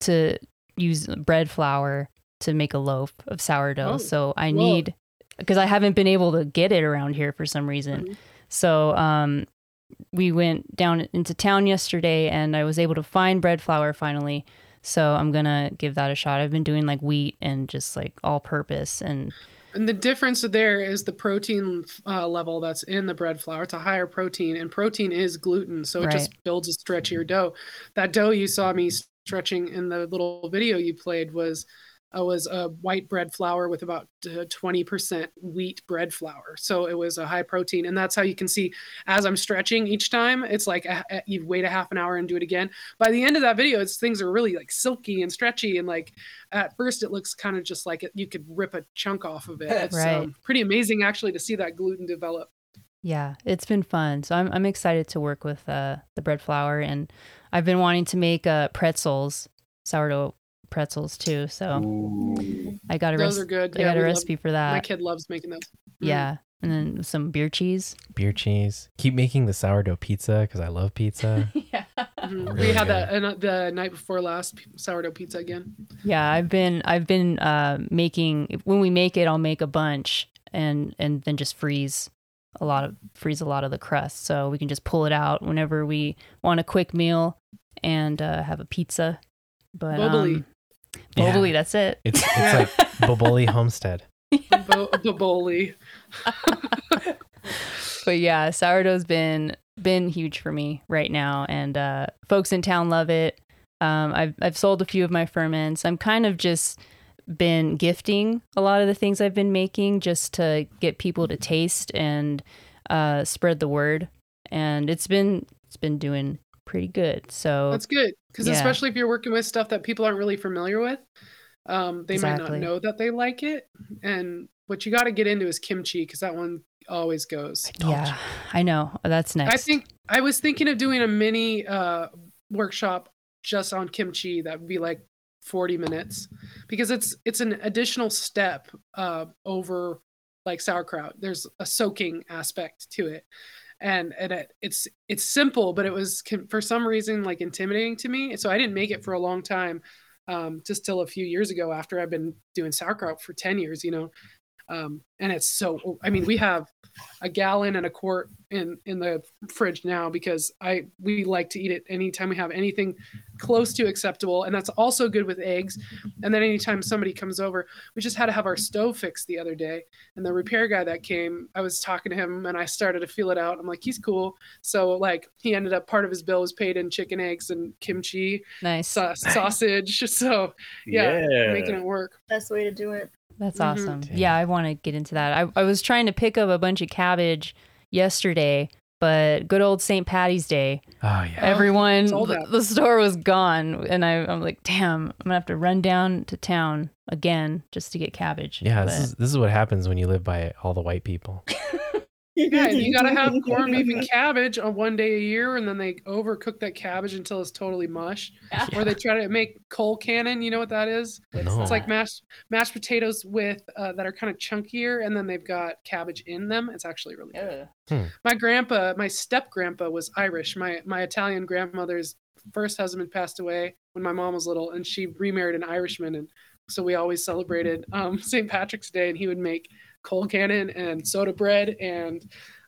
to use bread flour to make a loaf of sourdough. Oh, so I whoa. need because I haven't been able to get it around here for some reason. Mhm. So um, we went down into town yesterday, and I was able to find bread flour finally. So I'm gonna give that a shot. I've been doing like wheat and just like all purpose and And the difference there is the protein uh, level that's in the bread flour. It's a higher protein, and protein is gluten, so it just builds a stretchier dough. That dough you saw me stretching in the little video you played was uh, was a white bread flour with about twenty percent wheat bread flour. So it was a high protein, and that's how you can see as I'm stretching each time. It's like a, a- you wait a half an hour and do it again. By the end of that video, it's things are really like silky and stretchy, and like at first it looks kind of just like it, you could rip a chunk off of it. [laughs] It's Right. um, pretty amazing actually to see that gluten develop. Yeah, it's been fun. So I'm I'm excited to work with uh, the bread flour, and I've been wanting to make uh, pretzels, sourdough pretzels too. So Ooh. I got a Those are recipe. good. I Yeah, got a we love- recipe for that. My kid loves making those. Mm. Yeah, and then some beer cheese. Beer cheese. Keep making the sourdough pizza because I love pizza. [laughs] yeah, Mhm. Really we had good. that the night before last sourdough pizza again. yeah. I've been I've been uh, making. When we make it, I'll make a bunch and and then just freeze a lot of freeze a lot of the crust, so we can just pull it out whenever we want a quick meal and uh, have a pizza. But Bubbly. um, Yeah. That's it. It's it's Yeah. like Boboli Homestead. [laughs] Boboli. [laughs] but yeah, sourdough's been been huge for me right now, and uh, folks in town love it. Um, I've I've sold a few of my ferments. I'm kind of just been gifting a lot of the things I've been making just to get people to taste and uh, spread the word, and it's been it's been doing pretty good. So That's good because Yeah. especially if you're working with stuff that people aren't really familiar with, um, they might not know that they like it. And what you got to get into is kimchi because that one always goes. yeah, I know that's next. I think I was thinking of doing a mini uh, workshop just on kimchi that would be like 40 minutes because it's it's an additional step uh, over like sauerkraut. There's a soaking aspect to it. And, and it, it's it's simple, but it was for some reason like intimidating to me. So I didn't make it for a long time, um, just till a few years ago after I've been doing sauerkraut for ten years. You know, um, and it's so i mean we have a gallon and a quart in in the fridge now because i we like to eat it anytime we have anything close to acceptable. And that's also good with eggs. And then anytime somebody comes over we just had to have our stove fixed the other day. And the repair guy that came i was talking to him and i started to feel it out. I'm like he's cool. So like he ended up part of his bill was paid in chicken eggs and kimchi nice. sa- sausage. [laughs] So yeah, Yeah. making it work. Best way to do it. That's Mhm. awesome. Dang. Yeah, I want to get into that. I, I was trying to pick up a bunch of cabbage yesterday, but good old St. Patty's Day, Oh yeah. everyone, sold the, the store was gone. And I, I'm like, damn, I'm going to have to run down to town again just to get cabbage. Yeah, But- this is this is what happens when you live by all the white people. [laughs] Yeah, you gotta have [laughs] corned beef and cabbage on one day a year, and then they overcook that cabbage until it's totally mush. Yeah. Or they try to make colcannon. You know what that is? No. It's like mashed mashed potatoes with uh, that are kind of chunkier, and then they've got cabbage in them. It's actually really good. Ugh. My grandpa, my step grandpa, was Irish. My my Italian grandmother's first husband passed away when my mom was little, and she remarried an Irishman, and so we always celebrated um, [laughs] St. Patrick's Day, and he would make colcannon and soda bread and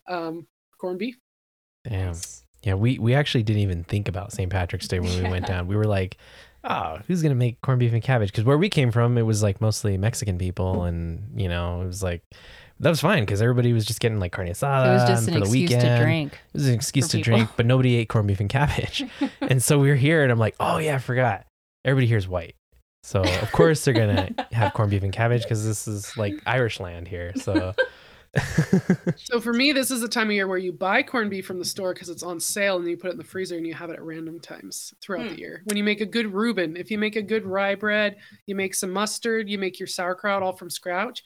um, corned beef. Damn. Yeah, we we actually didn't even think about St. Patrick's Day when we went [laughs] down. We were like, oh, who's gonna make corned beef and cabbage? Because where we came from, it was like mostly Mexican people, and you know, it was like that was fine because everybody was just getting like carne asada It was just an for the excuse to drink. It was an excuse to people. drink, but nobody ate corned beef and cabbage. [laughs] and so we were here, and I'm like, oh yeah, I forgot. Everybody here's white. So of course they're gonna have corned beef and cabbage because this is like Irish land here. So [laughs] So for me, this is the time of year where you buy corned beef from the store because it's on sale, and you put it in the freezer and you have it at random times throughout Hmm. the year. When you make a good Reuben, if you make a good rye bread, you make some mustard, you make your sauerkraut all from scratch.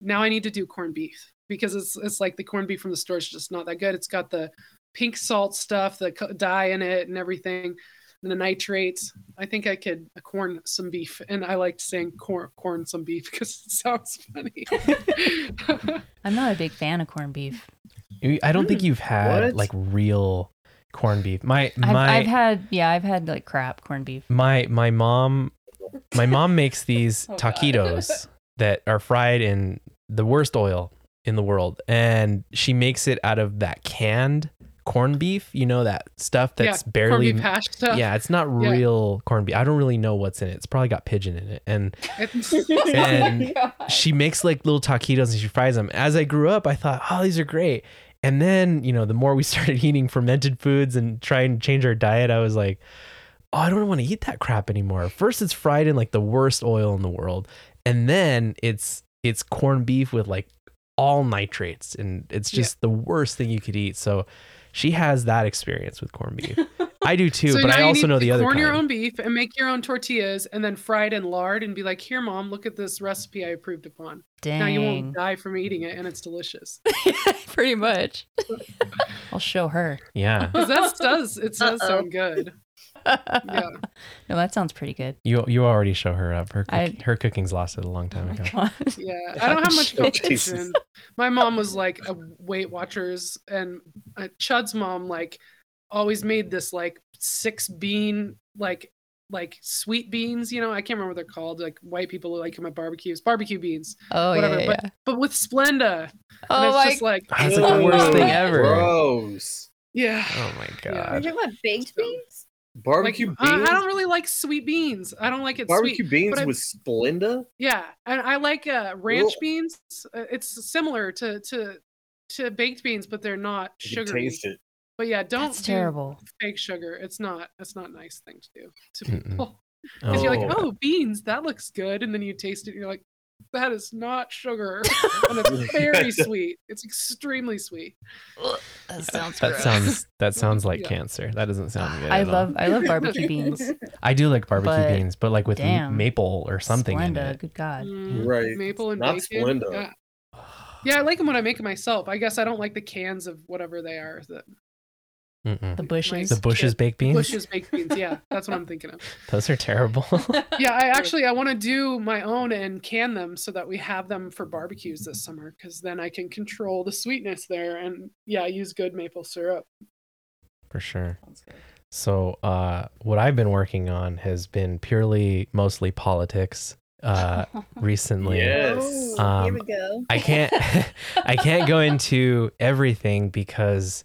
Now I need to do corned beef because it's it's like the corned beef from the store is just not that good. It's got the pink salt stuff, the dye in it, and everything, and the nitrates. I think I could corn some beef, and I liked saying corn corn some beef because it sounds funny. [laughs] I'm not a big fan of corned beef. I don't think hmm. you've had What? like real corned beef. My I've, my I've had yeah, I've had like crap corned beef. my my mom my mom makes these [laughs] Oh, God. taquitos that are fried in the worst oil in the world and she makes it out of that canned corned beef you know that stuff that's yeah, barely corned beef hash stuff. yeah it's not Yeah. real corned beef i don't really know what's in it it's probably got pigeon in it and [laughs] And oh she makes like little taquitos and she fries them. As I grew up, I thought, oh, these are great. And then, you know, the more we [laughs] started eating fermented foods and trying to change our diet, I was like, oh, I don't want to eat that crap anymore. First, it's fried in like the worst oil in the world. And then it's it's corned beef with like all nitrates and it's Yeah. just the worst thing you could eat. So she has that experience with corned beef. I do too, [laughs] so but I also know the other corn kind. your own beef and make your own tortillas and then fry it in lard and be like, "Here, mom, look at this recipe I approved upon." Dang. Now you won't die from eating it, and it's delicious. [laughs] Pretty much. [laughs] I'll show her. yeah. Because that does it does Uh-oh. sound good. Yeah. No, that sounds pretty good. You you already show her up. Her cook, I- her cooking's lasted a long time Oh ago. [laughs] my. [laughs] Yeah, [laughs] I don't have much competition. Jesus. My mom was like a Weight Watchers, and uh, Chud's mom like always made this like six bean like like sweet beans. You know, I can't remember what they're called. Like white people like them at barbecues, barbecue beans, Oh whatever. yeah, but yeah. but with Splenda, and Oh it's my just like That's like the worst thing ever. Gross. yeah. Oh my Yeah. Are god. you talking about baked So- beans? Like, Barbecue I, I don't really like sweet beans. I don't like it Barbecue sweet. beans but I- with Splenda. Yeah, and I like uh, ranch Ugh. beans. Uh, It's similar to to to baked beans, but they're not You can sugary. taste it. But yeah, don't That's do terrible. fake sugar. It's not. It's not a nice thing to do to people. Because you're like, Oh. oh, beans, that looks good, and then you taste it, and you're like, that is not sugar, [laughs] and it's very sweet. It's extremely sweet. That sounds That gross. sounds that [laughs] sounds like Yeah. cancer. That doesn't sound good. I at all. love I love barbecue [laughs] beans. I do like barbecue but beans, but like with damn. maple or something in Splenda, it. good god. Mm, Right. Maple and Not bacon. Splenda. Yeah. yeah, I like them when I make them myself. I guess I don't like the cans of whatever they are. The Mm-mm. The Bush's. The Bush's kid- baked beans. Bush's baked beans. Yeah, that's what I'm thinking of. [laughs] Those are terrible. [laughs] Yeah, I [laughs] actually I want to do my own and can them so that we have them for barbecues this summer because then I can control the sweetness there and yeah, use good maple syrup. For sure. So, uh, what I've been working on has been purely mostly politics. Uh, recently, Yes. Oh, here we Um, go. I can't I can't go into everything because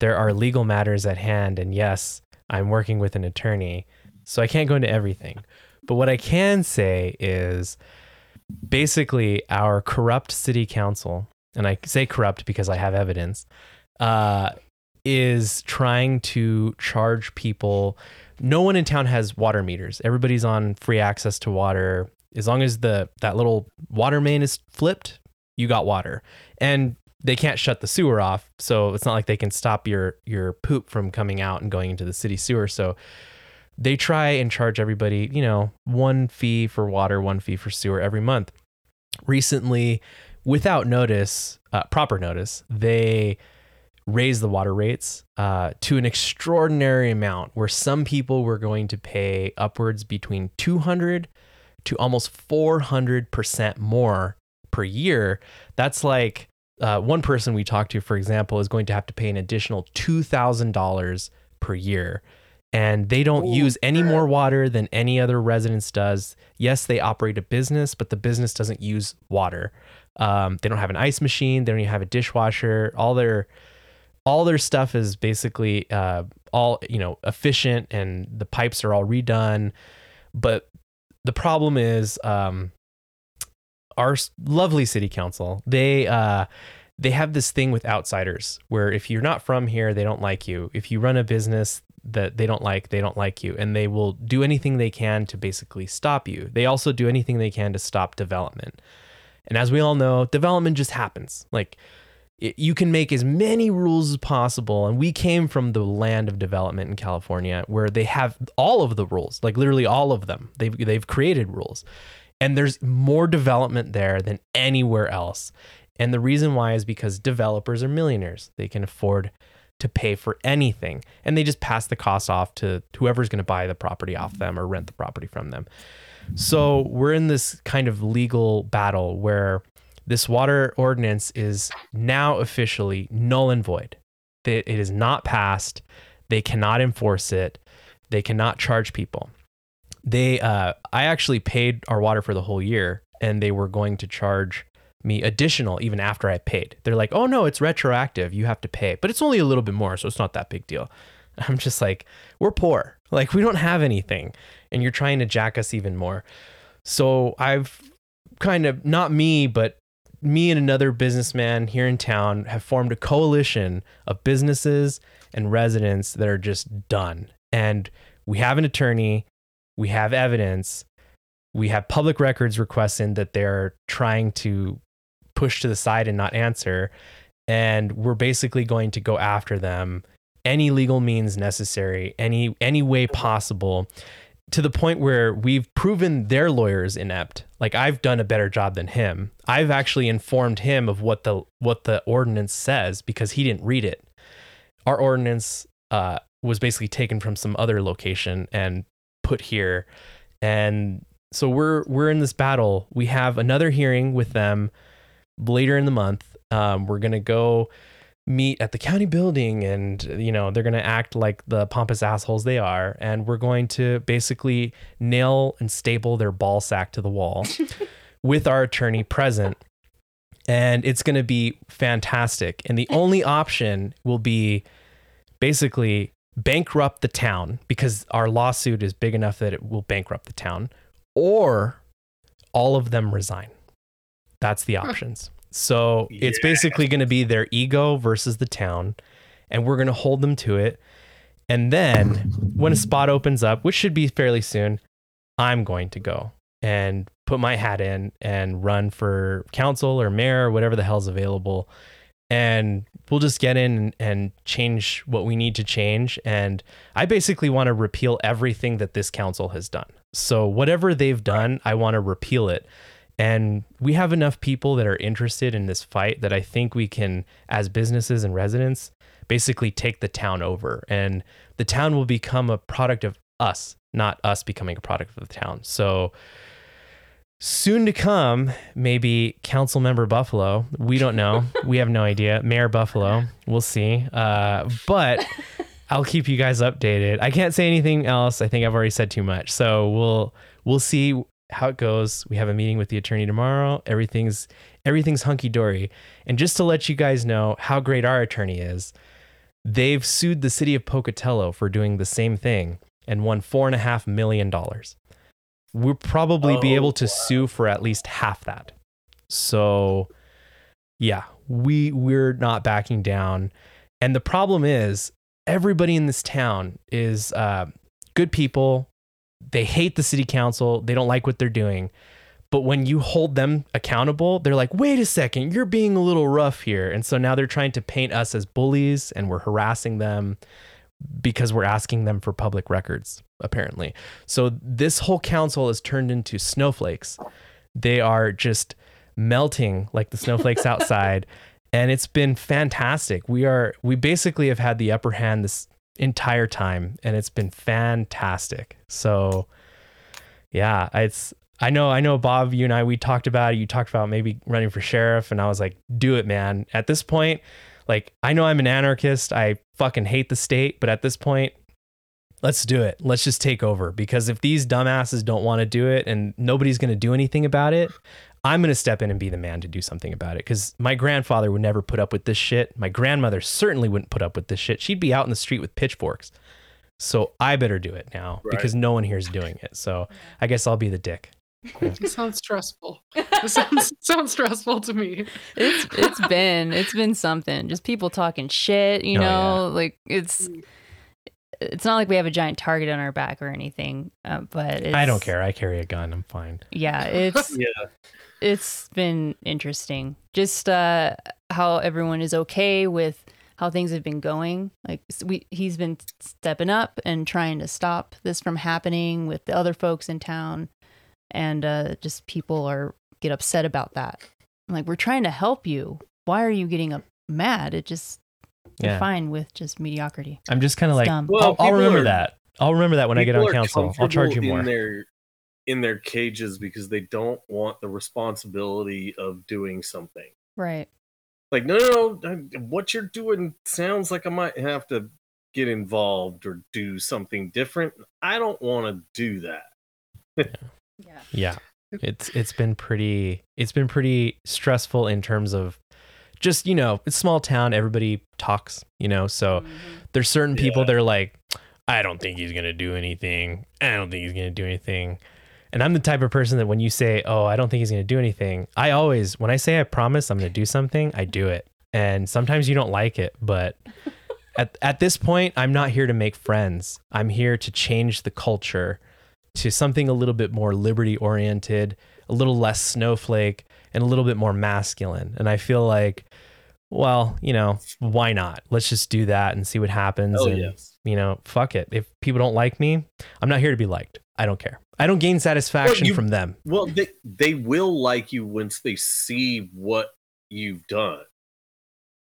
there are legal matters at hand and yes, I'm working with an attorney. So I can't go into everything. But what I can say is basically our corrupt city council, and I say corrupt because I have evidence, uh, is trying to charge people. No one in town has water meters. Everybody's on free access to water. As long as the that little water main is flipped, you got water. And they can't shut the sewer off, so it's not like they can stop your your poop from coming out and going into the city sewer. So they try and charge everybody, you know, one fee for water, one fee for sewer every month. Recently, without notice, uh, proper notice, they raised the water rates uh, to an extraordinary amount where some people were going to pay upwards between 200 to almost 400% more per year. That's like uh, one person we talked to, for example, is going to have to pay an additional $2,000 per year. And they don't Holy use any more water than any other residence does. Yes, they operate a business, but the business doesn't use water. Um, they don't have an ice machine. They don't even have a dishwasher. All their all their stuff is basically uh, all you know efficient, and the pipes are all redone. But the problem is um, our lovely city council. They uh, they have this thing with outsiders where if you're not from here, they don't like you. If you run a business that they don't like, they don't like you, and they will do anything they can to basically stop you. They also do anything they can to stop development. And as we all know, development just happens. Like it, you can make as many rules as possible. And we came from the land of development in California where they have all of the rules, like literally all of them. They've, they've created rules. And there's more development there than anywhere else. And the reason why is because developers are millionaires. They can afford to pay for anything. And they just pass the cost off to whoever's going to buy the property off them or rent the property from them. So we're in this kind of legal battle where this water ordinance is now officially null and void. It is not passed. They cannot enforce it. They cannot charge people. They, uh, I actually paid our water for the whole year, and they were going to charge me additional even after I paid. They're like, "Oh no, it's retroactive. You have to pay, but it's only a little bit more, so it's not that big deal." [laughs] I'm just like, "We're poor. Like we don't have anything, and you're trying to jack us even more." So I've kind of not me, but me and another businessman here in town have formed a coalition of businesses and residents that are just done. And we have an attorney, we have evidence, we have public records requesting that they're trying to push to the side and not answer. And we're basically going to go after them any legal means necessary, any any way possible to the point where we've proven their lawyers inept. Like I've done a better job than him. I've actually informed him of what the what the ordinance says because he didn't read it. Our ordinance uh, was basically taken from some other location and put here, and so we're we're in this battle. We have another hearing with them later in the month. Um, we're gonna go meet at the county building and you know they're to act like the pompous assholes they are and we're going to basically nail and staple their ball sack to the wall [laughs] with our attorney present and it's to be fantastic and the only option will be basically bankrupt the town because our lawsuit is big enough that it will bankrupt the town or all of them resign that's the options so it's basically going to be their ego versus the town, and we're going to hold them to it. And then when a spot opens up, which should be fairly soon, I'm going to go and put my hat in and run for council or mayor or whatever the hell's available. And we'll just get in and, change what we need to change. And I basically want to repeal everything that this council has done. So whatever they've done, I want to repeal it. And we have enough people that are interested in this fight that I think we can, as businesses and residents, basically take the town over. And the town will become a product of us, not us becoming a product of the town. So soon to come, maybe Council Member Buffalo. We don't know. [laughs] we have no idea. Mayor Buffalo. We'll see. Uh, but [laughs] I'll keep you guys updated. I can't say anything else. I think I've already said too much. So we'll we'll see how it goes. We have a meeting with the attorney tomorrow. Everything's everything's hunky dory. And just to let you guys know how great our attorney is, they've sued the city of Pocatello for doing the same thing and won four and a half million dollars. We'll probably be Oh, able to wow. sue for at least half that. So yeah, we we're not backing down. And the problem is everybody in this town is uh, good people. They hate the city council. They don't like what they're doing. But when you hold them accountable, they're like, wait a second, you're being a little rough here. And so now they're trying to paint us as bullies and we're harassing them because we're asking them for public records, apparently. So this whole council has turned into snowflakes. They are just melting like the snowflakes [laughs] outside. And it's been fantastic. We are we basically have had the upper hand this entire time and it's been fantastic. So yeah, it's I know I know Bob, you and I we talked about it. You talked about maybe running for sheriff and I was like, do it, man. At this point, like I know I'm an anarchist. I fucking hate the state, but at this point, let's do it. Let's just take over because if these dumbasses don't want to do it and nobody's going to do anything about it, I'm going to step in and be the man to do something about it cuz my grandfather would never put up with this shit. My grandmother certainly wouldn't put up with this shit. She'd be out in the street with pitchforks. So I better do it now Right. because no one here is doing it. So I guess I'll be the dick. It [laughs] sounds stressful. [laughs] It sounds sounds stressful to me. It's it's been it's been something. Just people talking shit, you Oh, know. Like it's Mm. It's not like we have a giant target on our back or anything. Uh, but it's, I don't care. I carry a gun. I'm fine. Yeah, [laughs] it's Yeah. it's been interesting. Just uh, how everyone is okay with how things have been going. Like we, he's been stepping up and trying to stop this from happening with the other folks in town, and uh, just people are get upset about that. I'm like, we're trying to help you. Why are you getting up mad? It just They're Yeah. fine with just mediocrity. I'm just kind of like. Well, I'll, I'll remember are- that. I'll remember that when I get on council. I'll charge you comfortable more. in their in their cages because they don't want the responsibility of doing something. Right. Like, no, no, no, what you're doing sounds like I might have to get involved or do something different. I don't want to do that. [laughs] Yeah. Yeah. It's it's been pretty it's been pretty stressful in terms of just, you know, it's small town, everybody talks, you know, so Mm-hmm. there's certain people Yeah. that are like, I don't think he's gonna do anything. I don't think he's gonna do anything. And I'm the type of person that when you say, Oh, I don't think he's gonna do anything, I always when I say I promise I'm gonna do something, I do it. And sometimes you don't like it, but [laughs] at at this point, I'm not here to make friends. I'm here to change the culture to something a little bit more liberty oriented, a little less snowflake, and a little bit more masculine. And I feel like, well, you know, why not? Let's just do that and see what happens. Oh and, yes. you know, fuck it. If people don't like me, I'm not here to be liked. I don't care. I don't gain satisfaction you- from them. Well, they they will like you once they see what you've done.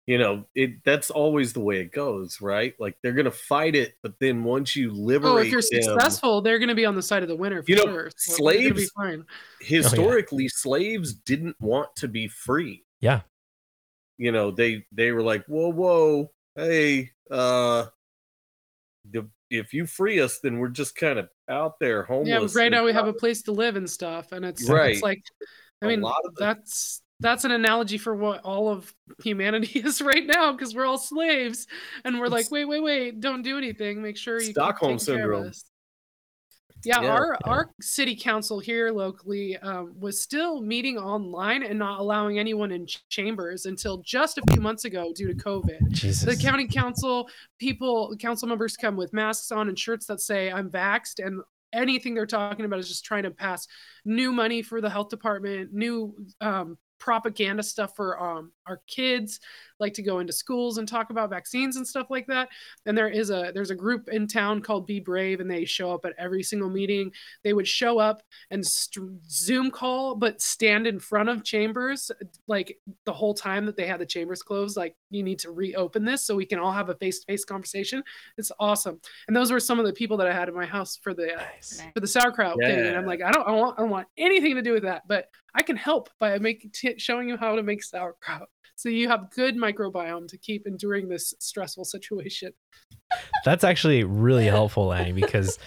You know, it that's always the way it goes, right? Like they're gonna fight it, but then once you liberate Oh, if you're them, successful, they're going to be on the side of the winner for You know, sure. So they're gonna be slaves- fine. historically oh, slaves didn't want to be free. Yeah. You know, they they were like, "Whoa, whoa, hey, uh the, if you free us, then we're just kind of out there homeless." Yeah, right now we have a place to live and stuff, and it's [laughs] Right. it's like, I mean, lot of the- that's that's an analogy for what all of humanity [laughs] is right now because we're all slaves, and we're like, wait, wait, wait, don't do anything. Make sure you Stockholm taking care of syndrome. Us." Yeah, Yeah. our Yeah. our city council here locally um, was still meeting online and not allowing anyone in ch- chambers until just a few months ago due to COVID. Jesus. The county council people, council members come with masks on and shirts that say "I'm vaxxed," and anything they're talking about is just trying to pass new money for the health department, new um, propaganda stuff for um, our kids, like to go into schools and talk about vaccines and stuff like that. And there is a there's a group in town called Be Brave, and they show up at every single meeting. They would show up and st- Zoom call, but stand in front of chambers like the whole time that they had the chambers closed. Like you need to reopen this so we can all have a face to face conversation. It's awesome. And those were some of the people that I had in my house for the Nice. for the sauerkraut thing. And I'm like, I don't, I want, I don't want anything to do with that, but I can help by making, t- showing you how to make sauerkraut, so you have good microbiome to keep enduring this stressful situation. That's actually really helpful, Lanni, because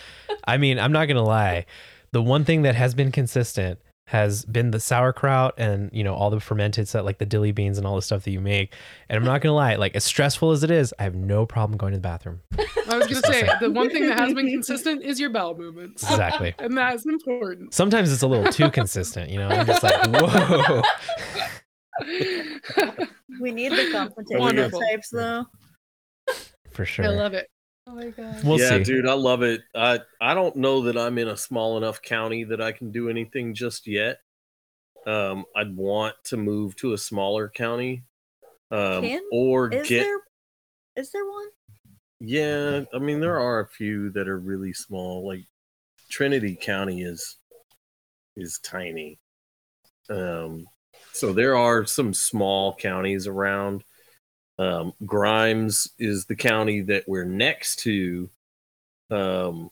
I mean, I'm not gonna lie. The one thing that has been consistent has been the sauerkraut and you know all the fermented stuff like the dilly beans and all the stuff that you make. And I'm not gonna lie, like as stressful as it is, I have no problem going to the bathroom. I was gonna say the one thing that has been consistent is your bowel movements, Exactly. and that's important. Sometimes it's a little too consistent, you know. I'm just like, [laughs] whoa. [laughs] We need the confrontation Wonderful. types though. For sure. I love it. Oh my god. We'll yeah, see. dude, I love it. I I don't know that I'm in a small enough county that I can do anything just yet. Um, I'd want to move to a smaller county, um, Can- or Is get. there is there one? Yeah, I mean there are a few that are really small. Like Trinity County is is tiny. Um, so there are some small counties around. Um, Grimes is the county that we're next to, um,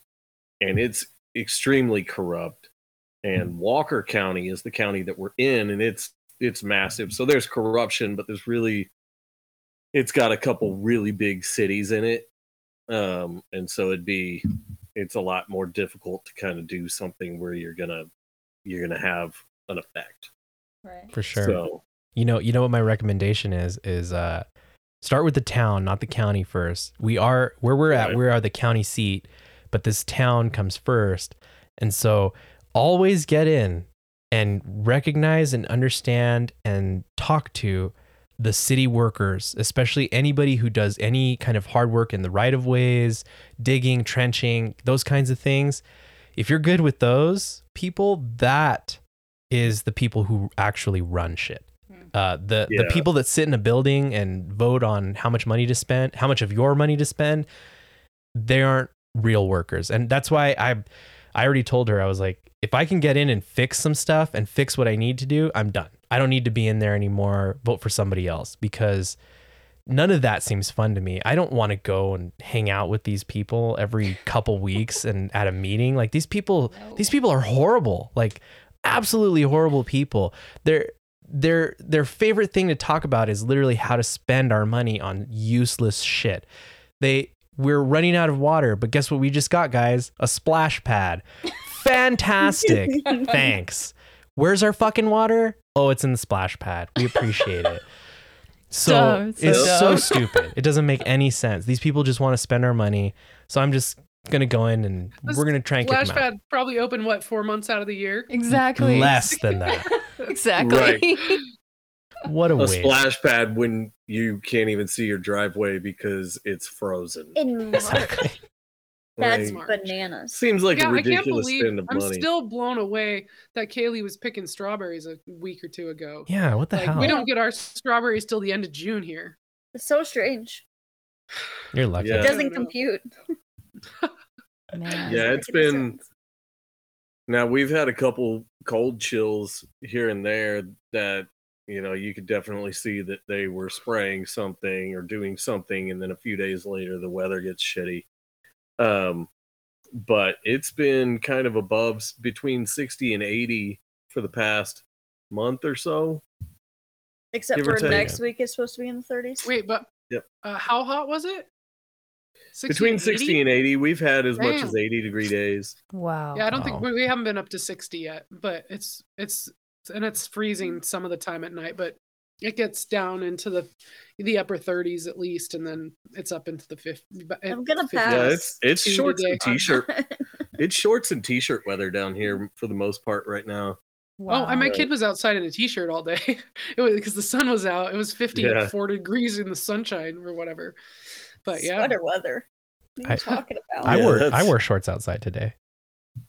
and it's extremely corrupt. And Walker County is the county that we're in, and it's it's massive. So there's corruption, but there's really it's got a couple really big cities in it, um, and so it'd be it's a lot more difficult to kind of do something where you're gonna you're gonna have an effect. Right. For sure. So You know, you know what my recommendation is is uh start with the town, not the county first. We are where we're at, Right. we are the county seat, but this town comes first. And so always get in and recognize and understand and talk to the city workers, especially anybody who does any kind of hard work in the right of ways, digging, trenching, those kinds of things. If you're good with those people, that is the people who actually run shit. Uh, the the people that sit in a building and vote on how much money to spend, how much of your money to spend, they aren't real workers, and that's why I I already told her I was like, if I can get in and fix some stuff and fix what I need to do, I'm done. I don't need to be in there anymore. Vote for somebody else because none of that seems fun to me. I don't want to go and hang out with these people every couple weeks and at a meeting. Like these people, these people are horrible. Like absolutely horrible people. Their their their favorite thing to talk about is literally how to spend our money on useless shit. They we're running out of water, but guess what we just got, guys? A splash pad. [laughs] Fantastic. [laughs] Thanks. Where's our fucking water? Oh, it's in the splash pad. We appreciate it. So Dumb. It's so it's so stupid. It doesn't make any sense. These people just want to spend our money. So I'm just gonna go in and This we're gonna try and kick them out. Splashpad probably open what four months out of the year. Exactly. Less than [laughs] that. Exactly. What a, a waste. splash pad when you can't even see your driveway because it's frozen. In [laughs] March. Exactly. That's March. bananas. Seems like yeah, a I can't ridiculous believe spend of I'm still blown away that Kaylee was picking strawberries a week or two ago. Yeah, what the like, hell? we don't get our strawberries till the end of June here. It's so strange. You're lucky. Yeah. It doesn't compute. [laughs] Man. Yeah, it's been- sense. Now we've had a couple cold chills here and there that you know you could definitely see that they were spraying something or doing something, and then a few days later the weather gets shitty. Um, but it's been kind of above between sixty and eighty for the past month or so. Except Give for next week, it's supposed to be in the 30s. Wait, but Yep. uh, how hot was it? 60 between 60 80? and 80 we've had as much as 80 degree days Wow. Yeah, I don't think Wow. we, we haven't been up to 60 yet, but it's it's and it's freezing some of the time at night, but it gets down into the the upper 30s at least, and then it's up into the 50. but I'm gonna 50. pass. yeah it's it's shorts and [laughs] t-shirt [laughs] it's shorts and t-shirt weather down here for the most part right now wow. Oh, and my Right. kid was outside in a t-shirt all day. [laughs] it was because the sun was out. It was 50 Yeah. 4 degrees in the sunshine or whatever. But yeah, Sweater weather. What are you I- talking about? I Yeah, wore I wore shorts outside today.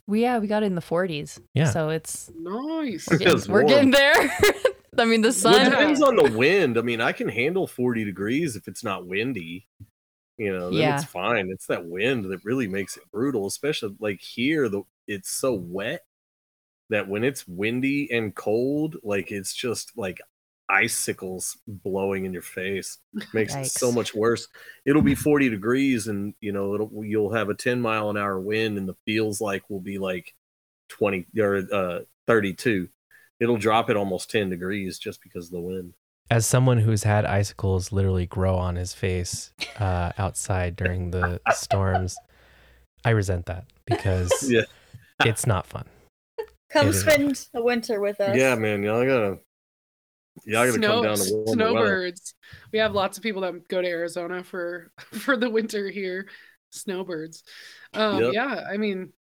We yeah, we got in the 40s. Yeah. So it's nice. we're getting, we're getting there. [laughs] I mean, the Well, sun. it depends on the wind i mean i can handle 40 degrees if it's not windy you know then Yeah. it's fine it's that wind that really makes it brutal especially like here the it's so wet that when it's windy and cold like it's just like icicles blowing in your face [laughs] makes it so much worse it'll be 40 degrees and you know it'll you'll have a 10 mile an hour wind and the feels like will be like 20 or uh 32 it'll drop it almost 10 degrees just because of the wind As someone who's had icicles literally grow on his face uh, [laughs] outside during the [laughs] storms, I resent that because Yeah. it's not fun. Come It is. spend a winter with us. yeah man y'all gotta y'all gotta Snow- come down to warmer weather. snowbirds. We have lots of people that go to Arizona for [laughs] for the winter here. Snowbirds. Um, Yep. Yeah, I mean,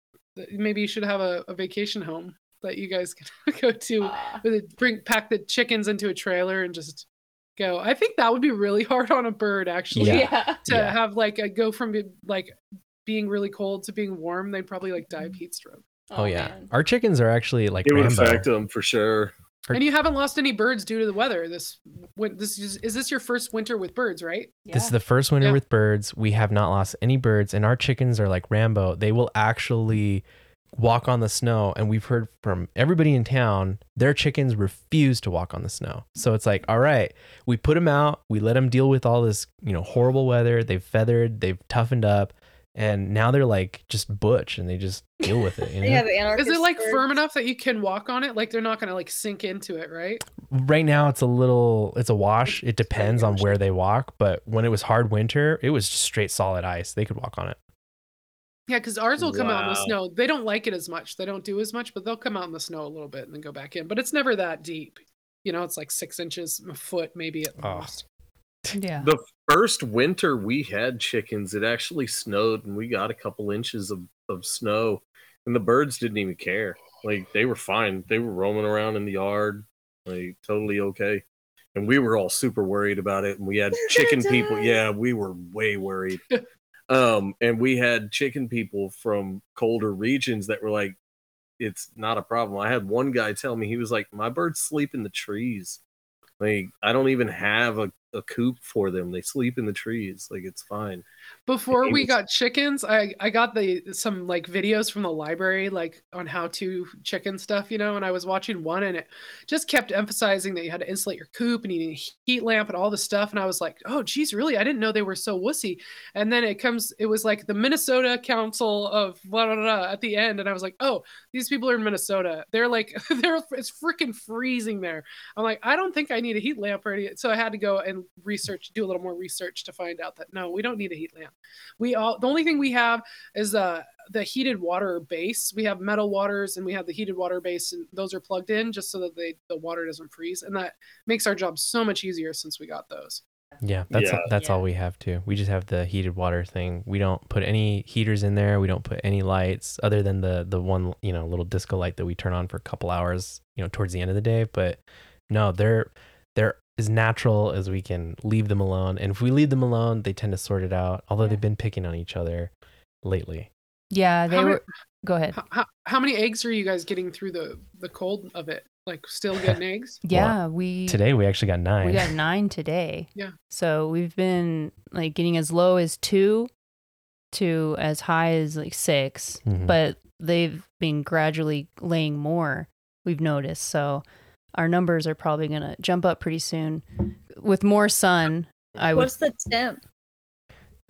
maybe you should have a, a vacation home that you guys [laughs] can [laughs] go to. Ah. with it- Bring pack the chickens into a trailer and just go. I think that would be really hard on a bird actually Yeah. to Yeah. have like a go from like being really cold to being warm. They'd probably like die of heat stroke. Oh, yeah, man. our chickens are actually like it would Rambo. affect them for sure Or- And you haven't lost any birds due to the weather. This win- this is is this your first winter with birds, right? This is the first winter Yeah. with birds. We have not lost any birds, and our chickens are like Rambo. They will actually walk on the snow. And we've heard from everybody in town, their chickens refuse to walk on the snow. So it's like, all right, we put them out, we let them deal with all this, you know, horrible weather. They've feathered, they've toughened up, and now they're like just butch and they just deal with it. You They [laughs] know? have Is anarchist it like firm enough that you can walk on it? Like they're not gonna like sink into it, right? right now it's a little it's a wash it depends on where they walk but when it was hard winter it was just straight solid ice they could walk on it Yeah, because ours will come out in the snow. They don't like it as much. They don't do as much, but they'll come out in the snow a little bit and then go back in. But it's never that deep. You know, it's like six inches, a foot maybe at Oh. most. Yeah. the first winter we had chickens it actually snowed and we got a couple inches of, of snow and the birds didn't even care. Like they were fine. They were roaming around in the yard like totally okay. And we were all super worried about it and we had [laughs] chicken people yeah we were way worried. [laughs] Um and we had chicken people from colder regions that were like it's not a problem. I had one guy tell me he was like my birds sleep in the trees. Like i don't even have a, a coop for them. They sleep in the trees. Like it's fine. Before we got chickens, I I got the some like videos from the library like on how to chicken stuff, you know, and I was watching one and it just kept emphasizing that you had to insulate your coop and you need a heat lamp and all this stuff and I was like, "Oh, geez, really? I didn't know they were so wussy." And then it comes it was like the Minnesota Council of blah blah blah at the end and I was like, "Oh, these people are in Minnesota. They're like [laughs] they're it's freaking freezing there." I'm like, "I don't think I need a heat lamp or any." So I had to go and research, do a little more research to find out that no, we don't need a heat lamp. We all the only thing we have is uh the heated water base. We have metal waters and we have the heated water base, and those are plugged in just so that they the water doesn't freeze, and that makes our job so much easier since we got those. Yeah, that's Yeah. that's all we have too. We just have the heated water thing. We don't put any heaters in there. We don't put any lights other than the the one you know little disco light that we turn on for a couple hours you know towards the end of the day. But no, they're they're as natural as we can leave them alone. And if we leave them alone, they tend to sort it out. Although Yeah. they've been picking on each other lately. Yeah, they How many- were. Go ahead. How, how, how many eggs are you guys getting through the the cold of it? Like still [laughs] getting eggs? Yeah, we Today we actually got nine. we got [laughs] nine today. Yeah. So we've been like getting as low as two to as high as like 6 Mhm. but they've been gradually laying more. We've noticed. So our numbers are probably gonna jump up pretty soon. With more sun, I would. What's the temp?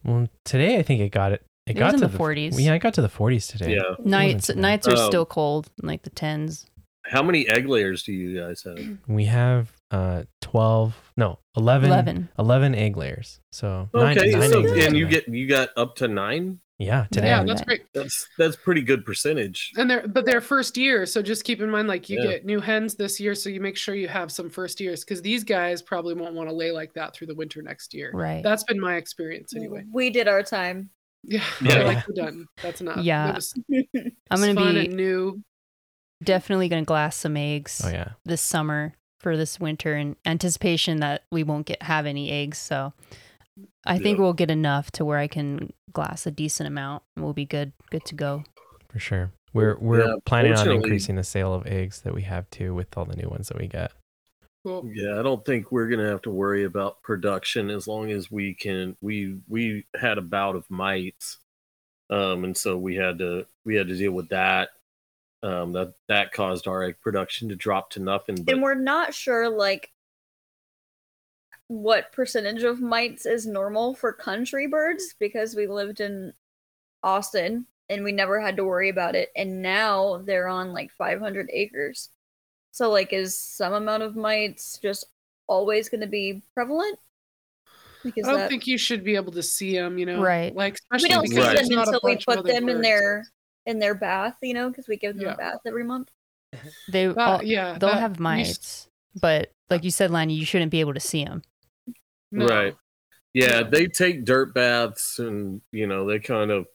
well, today I think it got it. It, It got was in to the 40s. Yeah, I got to the 40s today. Yeah. nights too nights are Oh. still cold, like the tens. How many egg layers do you guys have? We have uh 12, no, 11, 11, Eleven. egg layers. So Okay, nine so eggs and you get you got up to nine. Yeah today. Yeah, Yeah. that's great. That's that's pretty good percentage. And they're but they're first year, so just keep in mind like you Yeah. get new hens this year, so you make sure you have some first years because these guys probably won't want to lay like that through the winter next year. Right. That's been my experience anyway. We did our time. Yeah, [laughs] Yeah. like we're done. That's enough. Yeah. Was, [laughs] I'm gonna it's fun be and new. definitely gonna glass some eggs Oh yeah. this summer for this winter in anticipation that we won't get have any eggs. So I think Yeah. we'll get enough to where I can glass a decent amount and we'll be good good to go. For sure. We're we're Yeah, planning on increasing the sale of eggs that we have too with all the new ones that we get. Cool. Yeah, I don't think we're gonna have to worry about production as long as we can. We we had a bout of mites, um, and so we had to we had to deal with that. Um, that that caused our egg production to drop to nothing. But and we're not sure like what percentage of mites is normal for country birds because we lived in Austin and we never had to worry about it and now they're on like 500 acres. So like is some amount of mites just always going to be prevalent? Because I don't that, think you should be able to see them, you know, Right. Like we don't see Right. them not until we put other them in their in their bath, you know, because we give them Yeah. a bath every month. They That- all, yeah, they'll that- have you s- mites, but like you said, Lanni, you shouldn't be able to see them. No. Right. yeah, No. they take dirt baths, and you know they kind of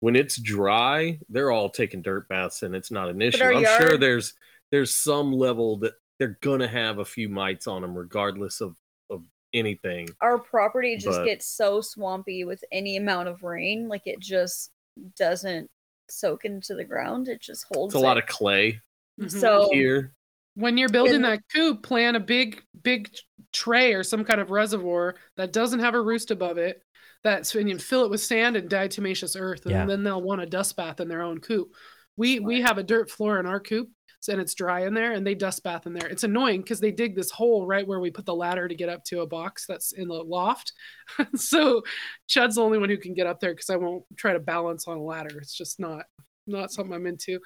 when it's dry, they're all taking dirt baths, and it's not an issue. I'm sure there's there's some level that they're gonna have a few mites on them, regardless of of anything. our property just But- gets so swampy with any amount of rain like it just doesn't soak into the ground it just holds It's a lot of clay Mhm. so here. When you're building And- that coop, plan a big, big tray or some kind of reservoir that doesn't have a roost above it. That's and you fill it with sand and diatomaceous earth, and Yeah. then they'll want a dust bath in their own coop. We we have a dirt floor in our coop, and it's dry in there, and they dust bath in there. It's annoying because they dig this hole right where we put the ladder to get up to a box that's in the loft. [laughs] so Chud's the only one who can get up there because I won't try to balance on a ladder. It's just not not something I'm into.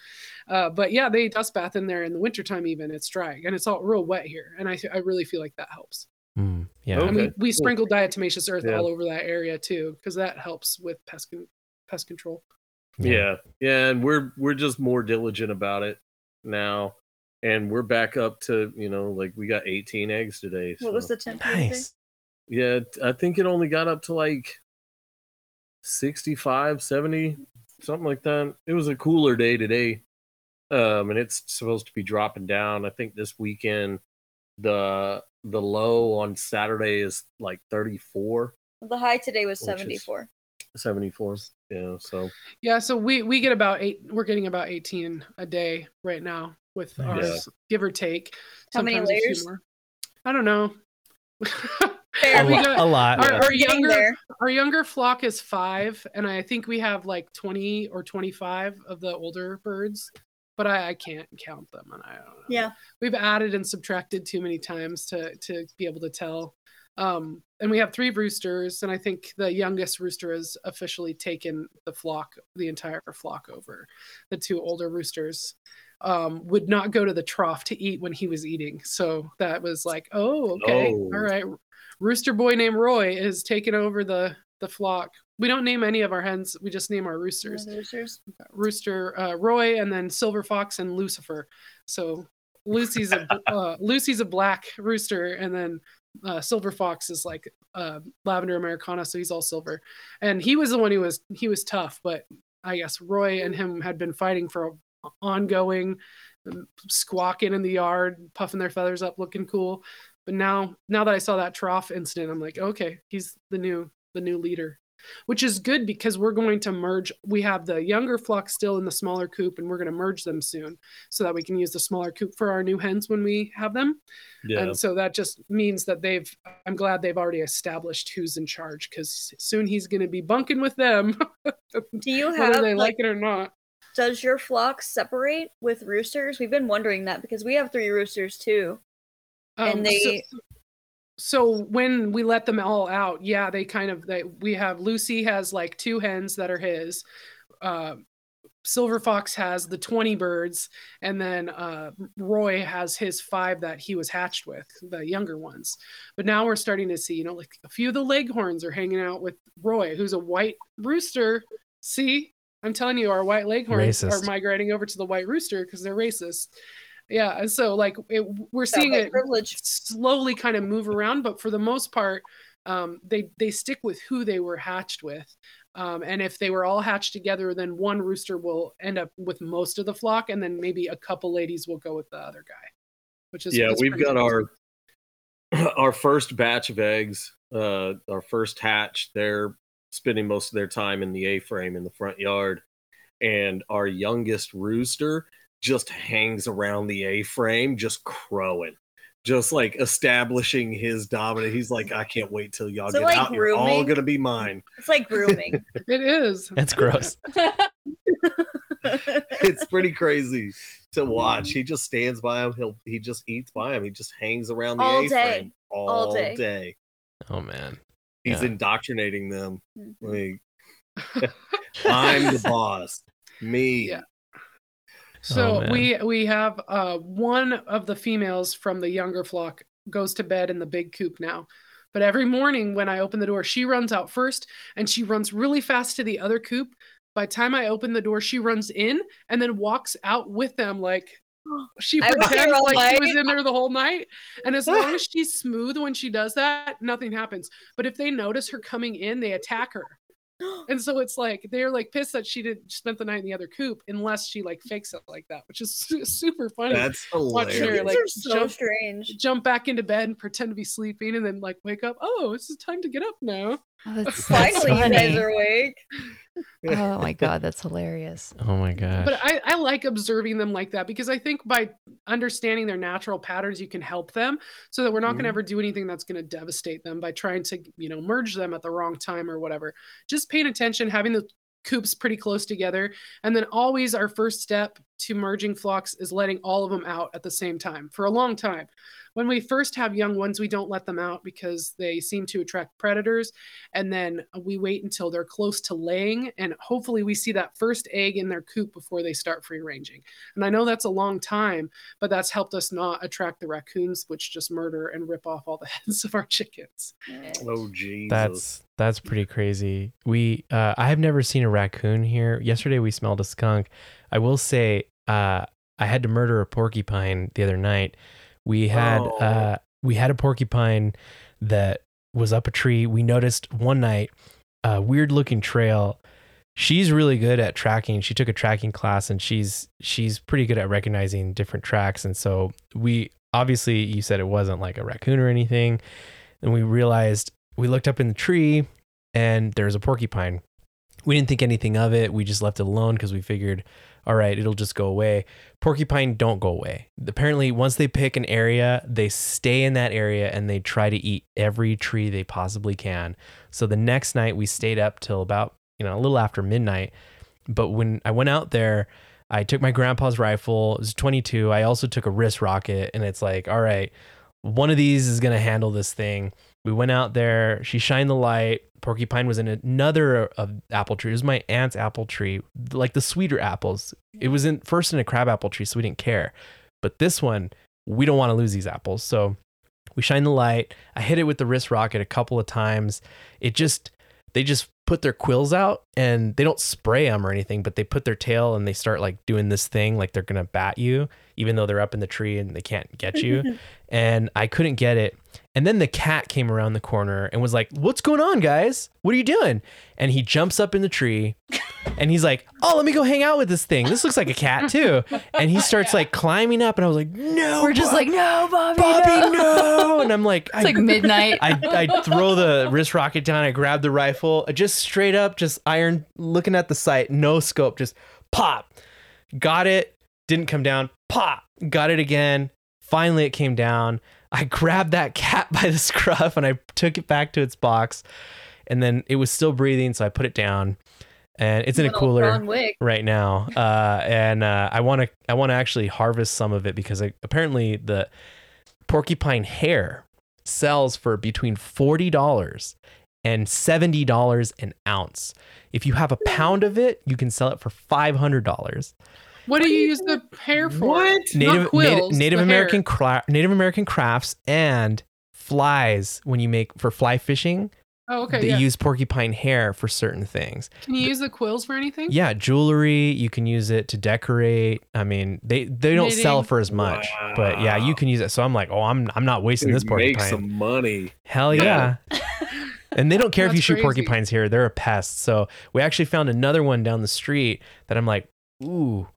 Uh, but yeah, they dust bath in there in the wintertime even. It's dry and it's all real wet here. And I, I really feel like that helps. Mm, yeah. Okay. And we, we cool. sprinkle diatomaceous earth Yeah. all over that area too, because that helps with pest, con- pest control. Yeah. yeah, and we're we're just more diligent about it now, and we're back up to you know like we got 18 eggs today. what was the temperature? Nice. Yeah, I think it only got up to like 65, 70, something like that. It was a cooler day today. Um, and it's supposed to be dropping down. I think this weekend the the low on Saturday is like 34, the high today was 74 74. Yeah, so Yeah, so we we get about eight. We're getting about eighteen a day right now with Nice. ours, give or take. How many Sometimes a layers? I don't know. [laughs] fair there. a, We lo- got- a lot. Our, our younger our younger flock is five, and I think we have like twenty or twenty five of the older birds, but I, I can't count them, and I don't know. Yeah. we've added and subtracted too many times to to be able to tell. Um, and we have three roosters, and I think the youngest rooster has officially taken the flock, the entire flock over. The two older roosters um, would not go to the trough to eat when he was eating, so that was like, oh, okay, Oh. all right. Rooster boy named Roy is taking over the the flock. We don't name any of our hens; we just name our roosters. Roosters. Rooster uh, Roy, and then Silver Fox and Lucifer. So Lucy's a [laughs] uh, Lucy's a black rooster, and then uh, Silver Fox is like uh, lavender Americana, so he's all silver. And he was the one who was he was tough, but I guess Roy and him had been fighting for a ongoing, squawking in the yard, puffing their feathers up, looking cool. But now, now that I saw that trough incident, I'm like, okay, he's the new the new leader which is good because we're going to merge. We have the younger flock still in the smaller coop, and we're going to merge them soon so that we can use the smaller coop for our new hens when we have them. Yeah. And so that just means that they've, I'm glad they've already established who's in charge because soon he's going to be bunking with them, [laughs] Do you whether have they like, like it or not. Does your flock separate with roosters? We've been wondering that because we have three roosters too. Um, and so- they so when we let them all out yeah they kind of they we have lucy has like two hens that are his uh silver fox has the 20 birds and then uh roy has his five that he was hatched with the younger ones but now we're starting to see you know like a few of the leghorns are hanging out with roy who's a white rooster see i'm telling you our white leghorns are migrating over to the white rooster because they're racist yeah and so like it, we're that seeing white it privilege. slowly kind of move around but for the most part um, they they stick with who they were hatched with um, and if they were all hatched together then one rooster will end up with most of the flock and then maybe a couple ladies will go with the other guy which is yeah, we've got awesome. our [clears throat] our first batch of eggs, uh, our first hatch. They're spending most of their time in the A frame in the front yard, and our youngest rooster just hangs around the A frame, just crowing, just like establishing his dominance. He's like, I can't wait till y'all So, get like, out. You're all gonna be mine. It's like grooming. [laughs] it is That's gross. [laughs] it's pretty crazy to mm. watch. He just stands by him. He'll he just eats by him. He just hangs around the All A day. frame all, day. day. Oh man. He's Yeah. indoctrinating them. Mhm. Like [laughs] I'm the boss. Me. Yeah. So Oh, we we have uh, one of the females from the younger flock goes to bed in the big coop now. But every morning when I open the door, she runs out first and she runs really fast to the other coop. By the time I open the door, she runs in and then walks out with them like she I pretends all like she was in there the whole night. And as long as [laughs] she's smooth when she does that, nothing happens. But if they notice her coming in, they attack her. [gasps] And so it's like they're like pissed that she didn't spend the night in the other coop unless she like fakes it like that, which is [laughs] su- super funny. That's Watch her, hilarious. Like, are so jump- strange. Jump back into bed and pretend to be sleeping, and then like wake up. Oh, it's time to get up now. Oh, that's, [laughs] that's Finally, you guys are awake. [laughs] Oh my god, that's hilarious. [laughs] Oh my god But I, I like observing them like that because I think by understanding their natural patterns, you can help them so that we're not going Mhm. to ever do anything that's going to devastate them by trying to, you know, merge them at the wrong time or whatever. Just paying attention, having the coops pretty close together. And then always our first step to merging flocks is letting all of them out at the same time for a long time. When we first have young ones, we don't let them out because they seem to attract predators. And then we wait until they're close to laying. And hopefully, we see that first egg in their coop before they start free ranging. And I know that's a long time, but that's helped us not attract the raccoons, which just murder and rip off all the [laughs] heads of our chickens. Oh Jesus. That's that's pretty crazy. We uh I have never seen a raccoon here. Yesterday we smelled a skunk. I will say uh I had to murder a porcupine the other night. We had Oh. uh we had a porcupine that was up a tree. We noticed one night a weird looking trail. She's really good at tracking. She took a tracking class and she's she's pretty good at recognizing different tracks and so we obviously you said it wasn't like a raccoon or anything. And we realized we looked up in the tree and there's a porcupine we didn't think anything of it. We just left it alone because we figured, all right, it'll just go away. Porcupine don't go away. Apparently, once they pick an area, they stay in that area and they try to eat every tree they possibly can. So the next night we stayed up till about, you know, a little after midnight. But when I went out there, I took my grandpa's rifle. It was 22. I also took a wrist rocket and it's like, all right, one of these is going to handle this thing. We went out there. She shined the light. Porcupine was in another uh, of apple tree. It was my aunt's apple tree, like the sweeter apples. It was in first in a crab apple tree, so we didn't care. But this one, we don't want to lose these apples. So we shine the light. I hit it with the wrist rocket a couple of times. It just they just put their quills out and they don't spray them or anything, but they put their tail and they start like doing this thing like they're gonna bat you, even though they're up in the tree and they can't get you. [laughs] and I couldn't get it. And then the cat came around the corner and was like, What's going on, guys? What are you doing? And he jumps up in the tree and he's like, Oh, let me go hang out with this thing. This looks like a cat too. And he starts like climbing up, and I was like, No, We're just Bob- like, no, Bobby, Bobby, no. no. And I'm like, It's like midnight. I, I throw the wrist rocket down. I grab the rifle, just straight up, just iron, looking at the sight, no scope, just pop. Got it. Didn't come down. Pop. Got it again. Finally, it came down. I grabbed that cat [laughs] by the scruff and I took it back to its box. And then it was still breathing, so I put it down. And it's in a cooler right now. Uh, and uh, I want to I want to actually harvest some of it because I, apparently the porcupine hair sells for between forty dollars and seventy dollars an ounce. If you have a pound of it, you can sell it for five hundred dollars. What do you use the hair for? What? Not Native quills, Native, Native. American cra- Native American crafts and flies when you make for fly fishing. Oh, okay. they Yeah. use porcupine hair for certain things. Can you use the quills for anything? Yeah, jewelry. You can use it to decorate. I mean, they they don't sell for as much, but yeah, you can use it. So I'm like, oh, I'm I'm not wasting this Dude, make some money. Hell yeah. Yeah. [laughs] and they don't care if you shoot crazy. porcupines here; they're a pest. So we actually found another one down the street that I'm like, ooh,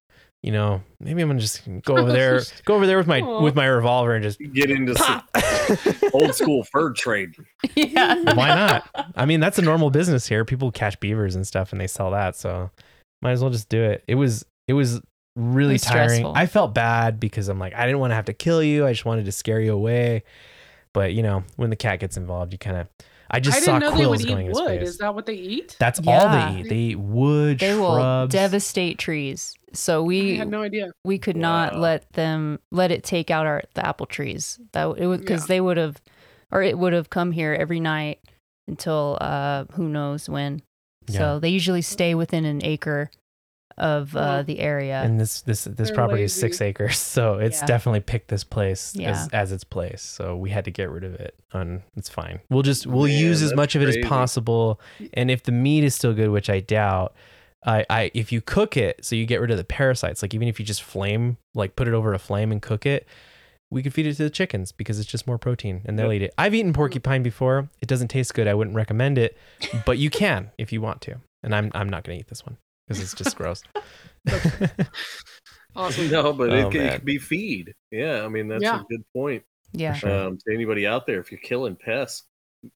you know, maybe I'm gonna just go over there, [laughs] go over there with my Aw. with my revolver and just Get into some [laughs] old school fur trade. [laughs] yeah. Why not? I mean, that's a normal business here. People catch beavers and stuff, and they sell that. So might as well just do it. It was it was really was tiring. stressful. I felt bad because I'm like, I didn't want to have to kill you. I just wanted to scare you away. But you know, when the cat gets involved, you kind of. I just I saw didn't know they quills would going eat in his wood. face. Is that what they eat? That's all they eat. They eat wood, They will shrubs. devastate trees. So I we had no idea. we could not let them let it take out our the apple trees. That it would because Yeah. they would have, or it would have come here every night until uh who knows when. Yeah. So they usually stay within an acre of uh, Wow. the area. and this this this They're property is six acres, [laughs] so it's Yeah. definitely picked this place Yeah. as as its place. So we had to get rid of it, and it's fine. We'll just we'll Man, use as that's much of it as possible, and if the meat is still good, which I doubt, I I if you cook it, so you get rid of the parasites. Like even if you just flame, like put it over a flame and cook it. We could feed it to the chickens because it's just more protein and they'll Yep. eat it. I've eaten porcupine before. It doesn't taste good. I wouldn't recommend it, but you can if you want to. And I'm I'm not going to eat this one because it's just gross. [laughs] Awesome. No, but Oh, it, can, it can be feed. Yeah, I mean that's Yeah. a good point. yeah. Sure. Um, to anybody out there, if you're killing pests,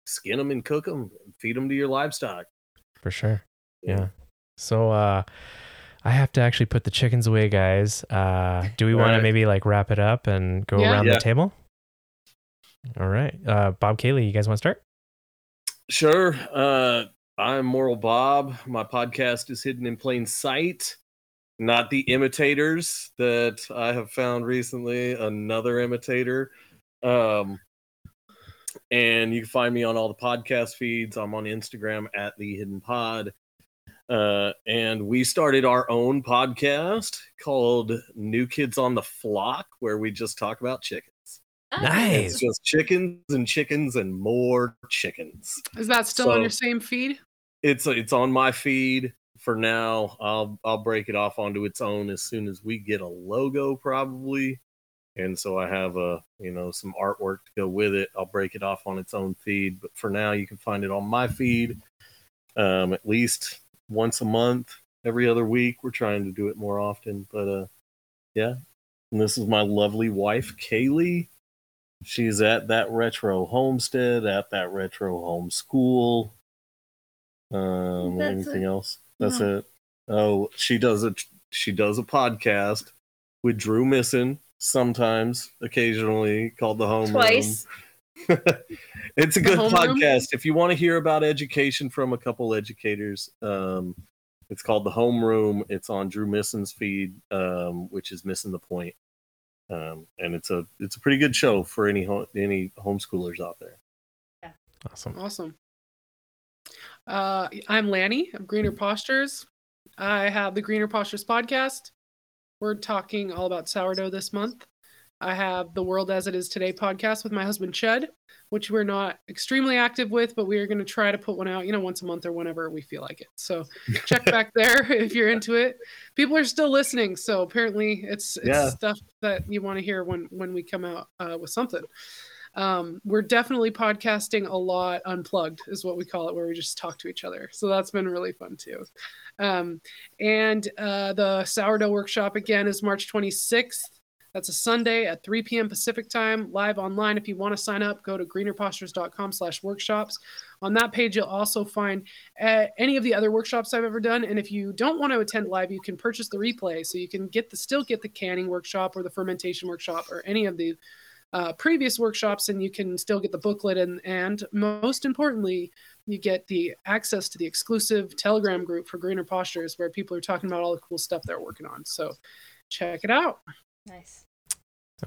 skin them and cook them, feed them to your livestock. For sure. Yeah. So uh I have to actually put the chickens away, guys. Uh do we want to maybe like wrap it up and go Yeah. around Yeah. the table? All right. Uh Bob Kaylee, you guys want to start? Sure. Uh, I'm Moral Bob. My podcast is Hidden in Plain Sight, not the imitators that I have found recently. Another imitator. Um, and you can find me on all the podcast feeds. I'm on Instagram at the Hidden Pod. Uh, and we started our own podcast called New Kids on the Flock, where we just talk about chickens. Nice. It's just chickens and chickens and more chickens Is that still on your same feed? it's it's on my feed for now. I'll I'll break it off onto its own as soon as we get a logo probably. And so I have a you know some artwork to go with it. I'll break it off on its own feed, but for now you can find it on my feed um at least once a month, every other week. We're trying to do it more often, but uh yeah. And this is my lovely wife Kaylee. She's at that retro homestead, at that retro homeschool Um, That's anything it. else? That's No. it. Oh, she does a she does a podcast with Drew Missing sometimes, occasionally called the Home Room. Twice. [laughs] it's a good Home Room? podcast. If you want to hear about education from a couple educators, um, it's called the Home Room. It's on Drew Misson's feed, um, which is missing the point. Um, and it's a it's a pretty good show for any ho- any homeschoolers out there. Yeah. Awesome. Awesome. Uh, I'm Lanni of Greener Postures. I have the Greener Postures podcast. We're talking all about sourdough this month. I have the World as It Is Today podcast with my husband Chud, which we're not extremely active with, but we are going to try to put one out, you know, once a month or whenever we feel like it. So [laughs] check back there [laughs] if you're into it. People are still listening, so apparently it's, it's Yeah. stuff that you want to hear when when we come out uh, with something um, we're definitely podcasting a lot unplugged is what we call it where we just talk to each other so that's been really fun too um, and uh, the sourdough workshop again is march 26th that's a sunday at 3 p.m pacific time live online. If you want to sign up go to greenerpostures.com slash workshops. On that page you'll also find uh, any of the other workshops i've ever done. And if you don't want to attend live you can purchase the replay. So you can get the still get the canning workshop or the fermentation workshop or any of the uh, previous workshops and you can still get the booklet. And and most importantly you get the access to the exclusive telegram group for greener postures where people are talking about all the cool stuff they're working on. So check it out Nice.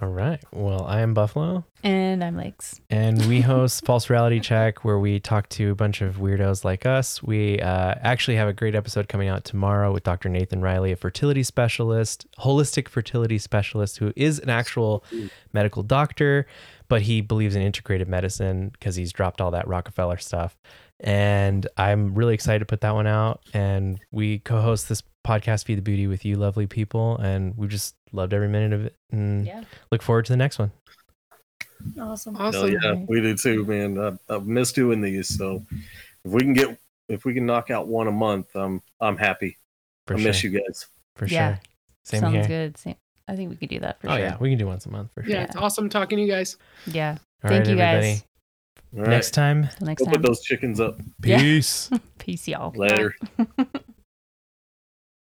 All right. Well, I am Buffalo, And I'm Lakes. and we [laughs] host False Reality Check, where we talk to a bunch of weirdos like us. We uh, actually have a great episode coming out tomorrow with Dr. Nathan Riley, a fertility specialist, holistic fertility specialist, who is an actual medical doctor, but he believes in integrated medicine because he's dropped all that Rockefeller stuff. And I'm really excited to put that one out. And we co host this podcast, Feed the Beauty, with you, lovely people. And we just loved every minute of it and Yeah. look forward to the next one. Awesome. Hell awesome yeah, we do too, man. I, I've missed doing these, so if we can get if we can knock out one a month, I'm I'm happy. For I sure. miss you guys. For Yeah. sure. Same Sounds here. good. Same. I think we could do that for oh, sure. yeah. We can do once a month for sure. yeah it's awesome talking to you guys Yeah. All Thank right, you, guys. everybody. All right, Next time, Till next go time. put those chickens up Yeah. peace. [laughs] Peace, y'all. later. [laughs]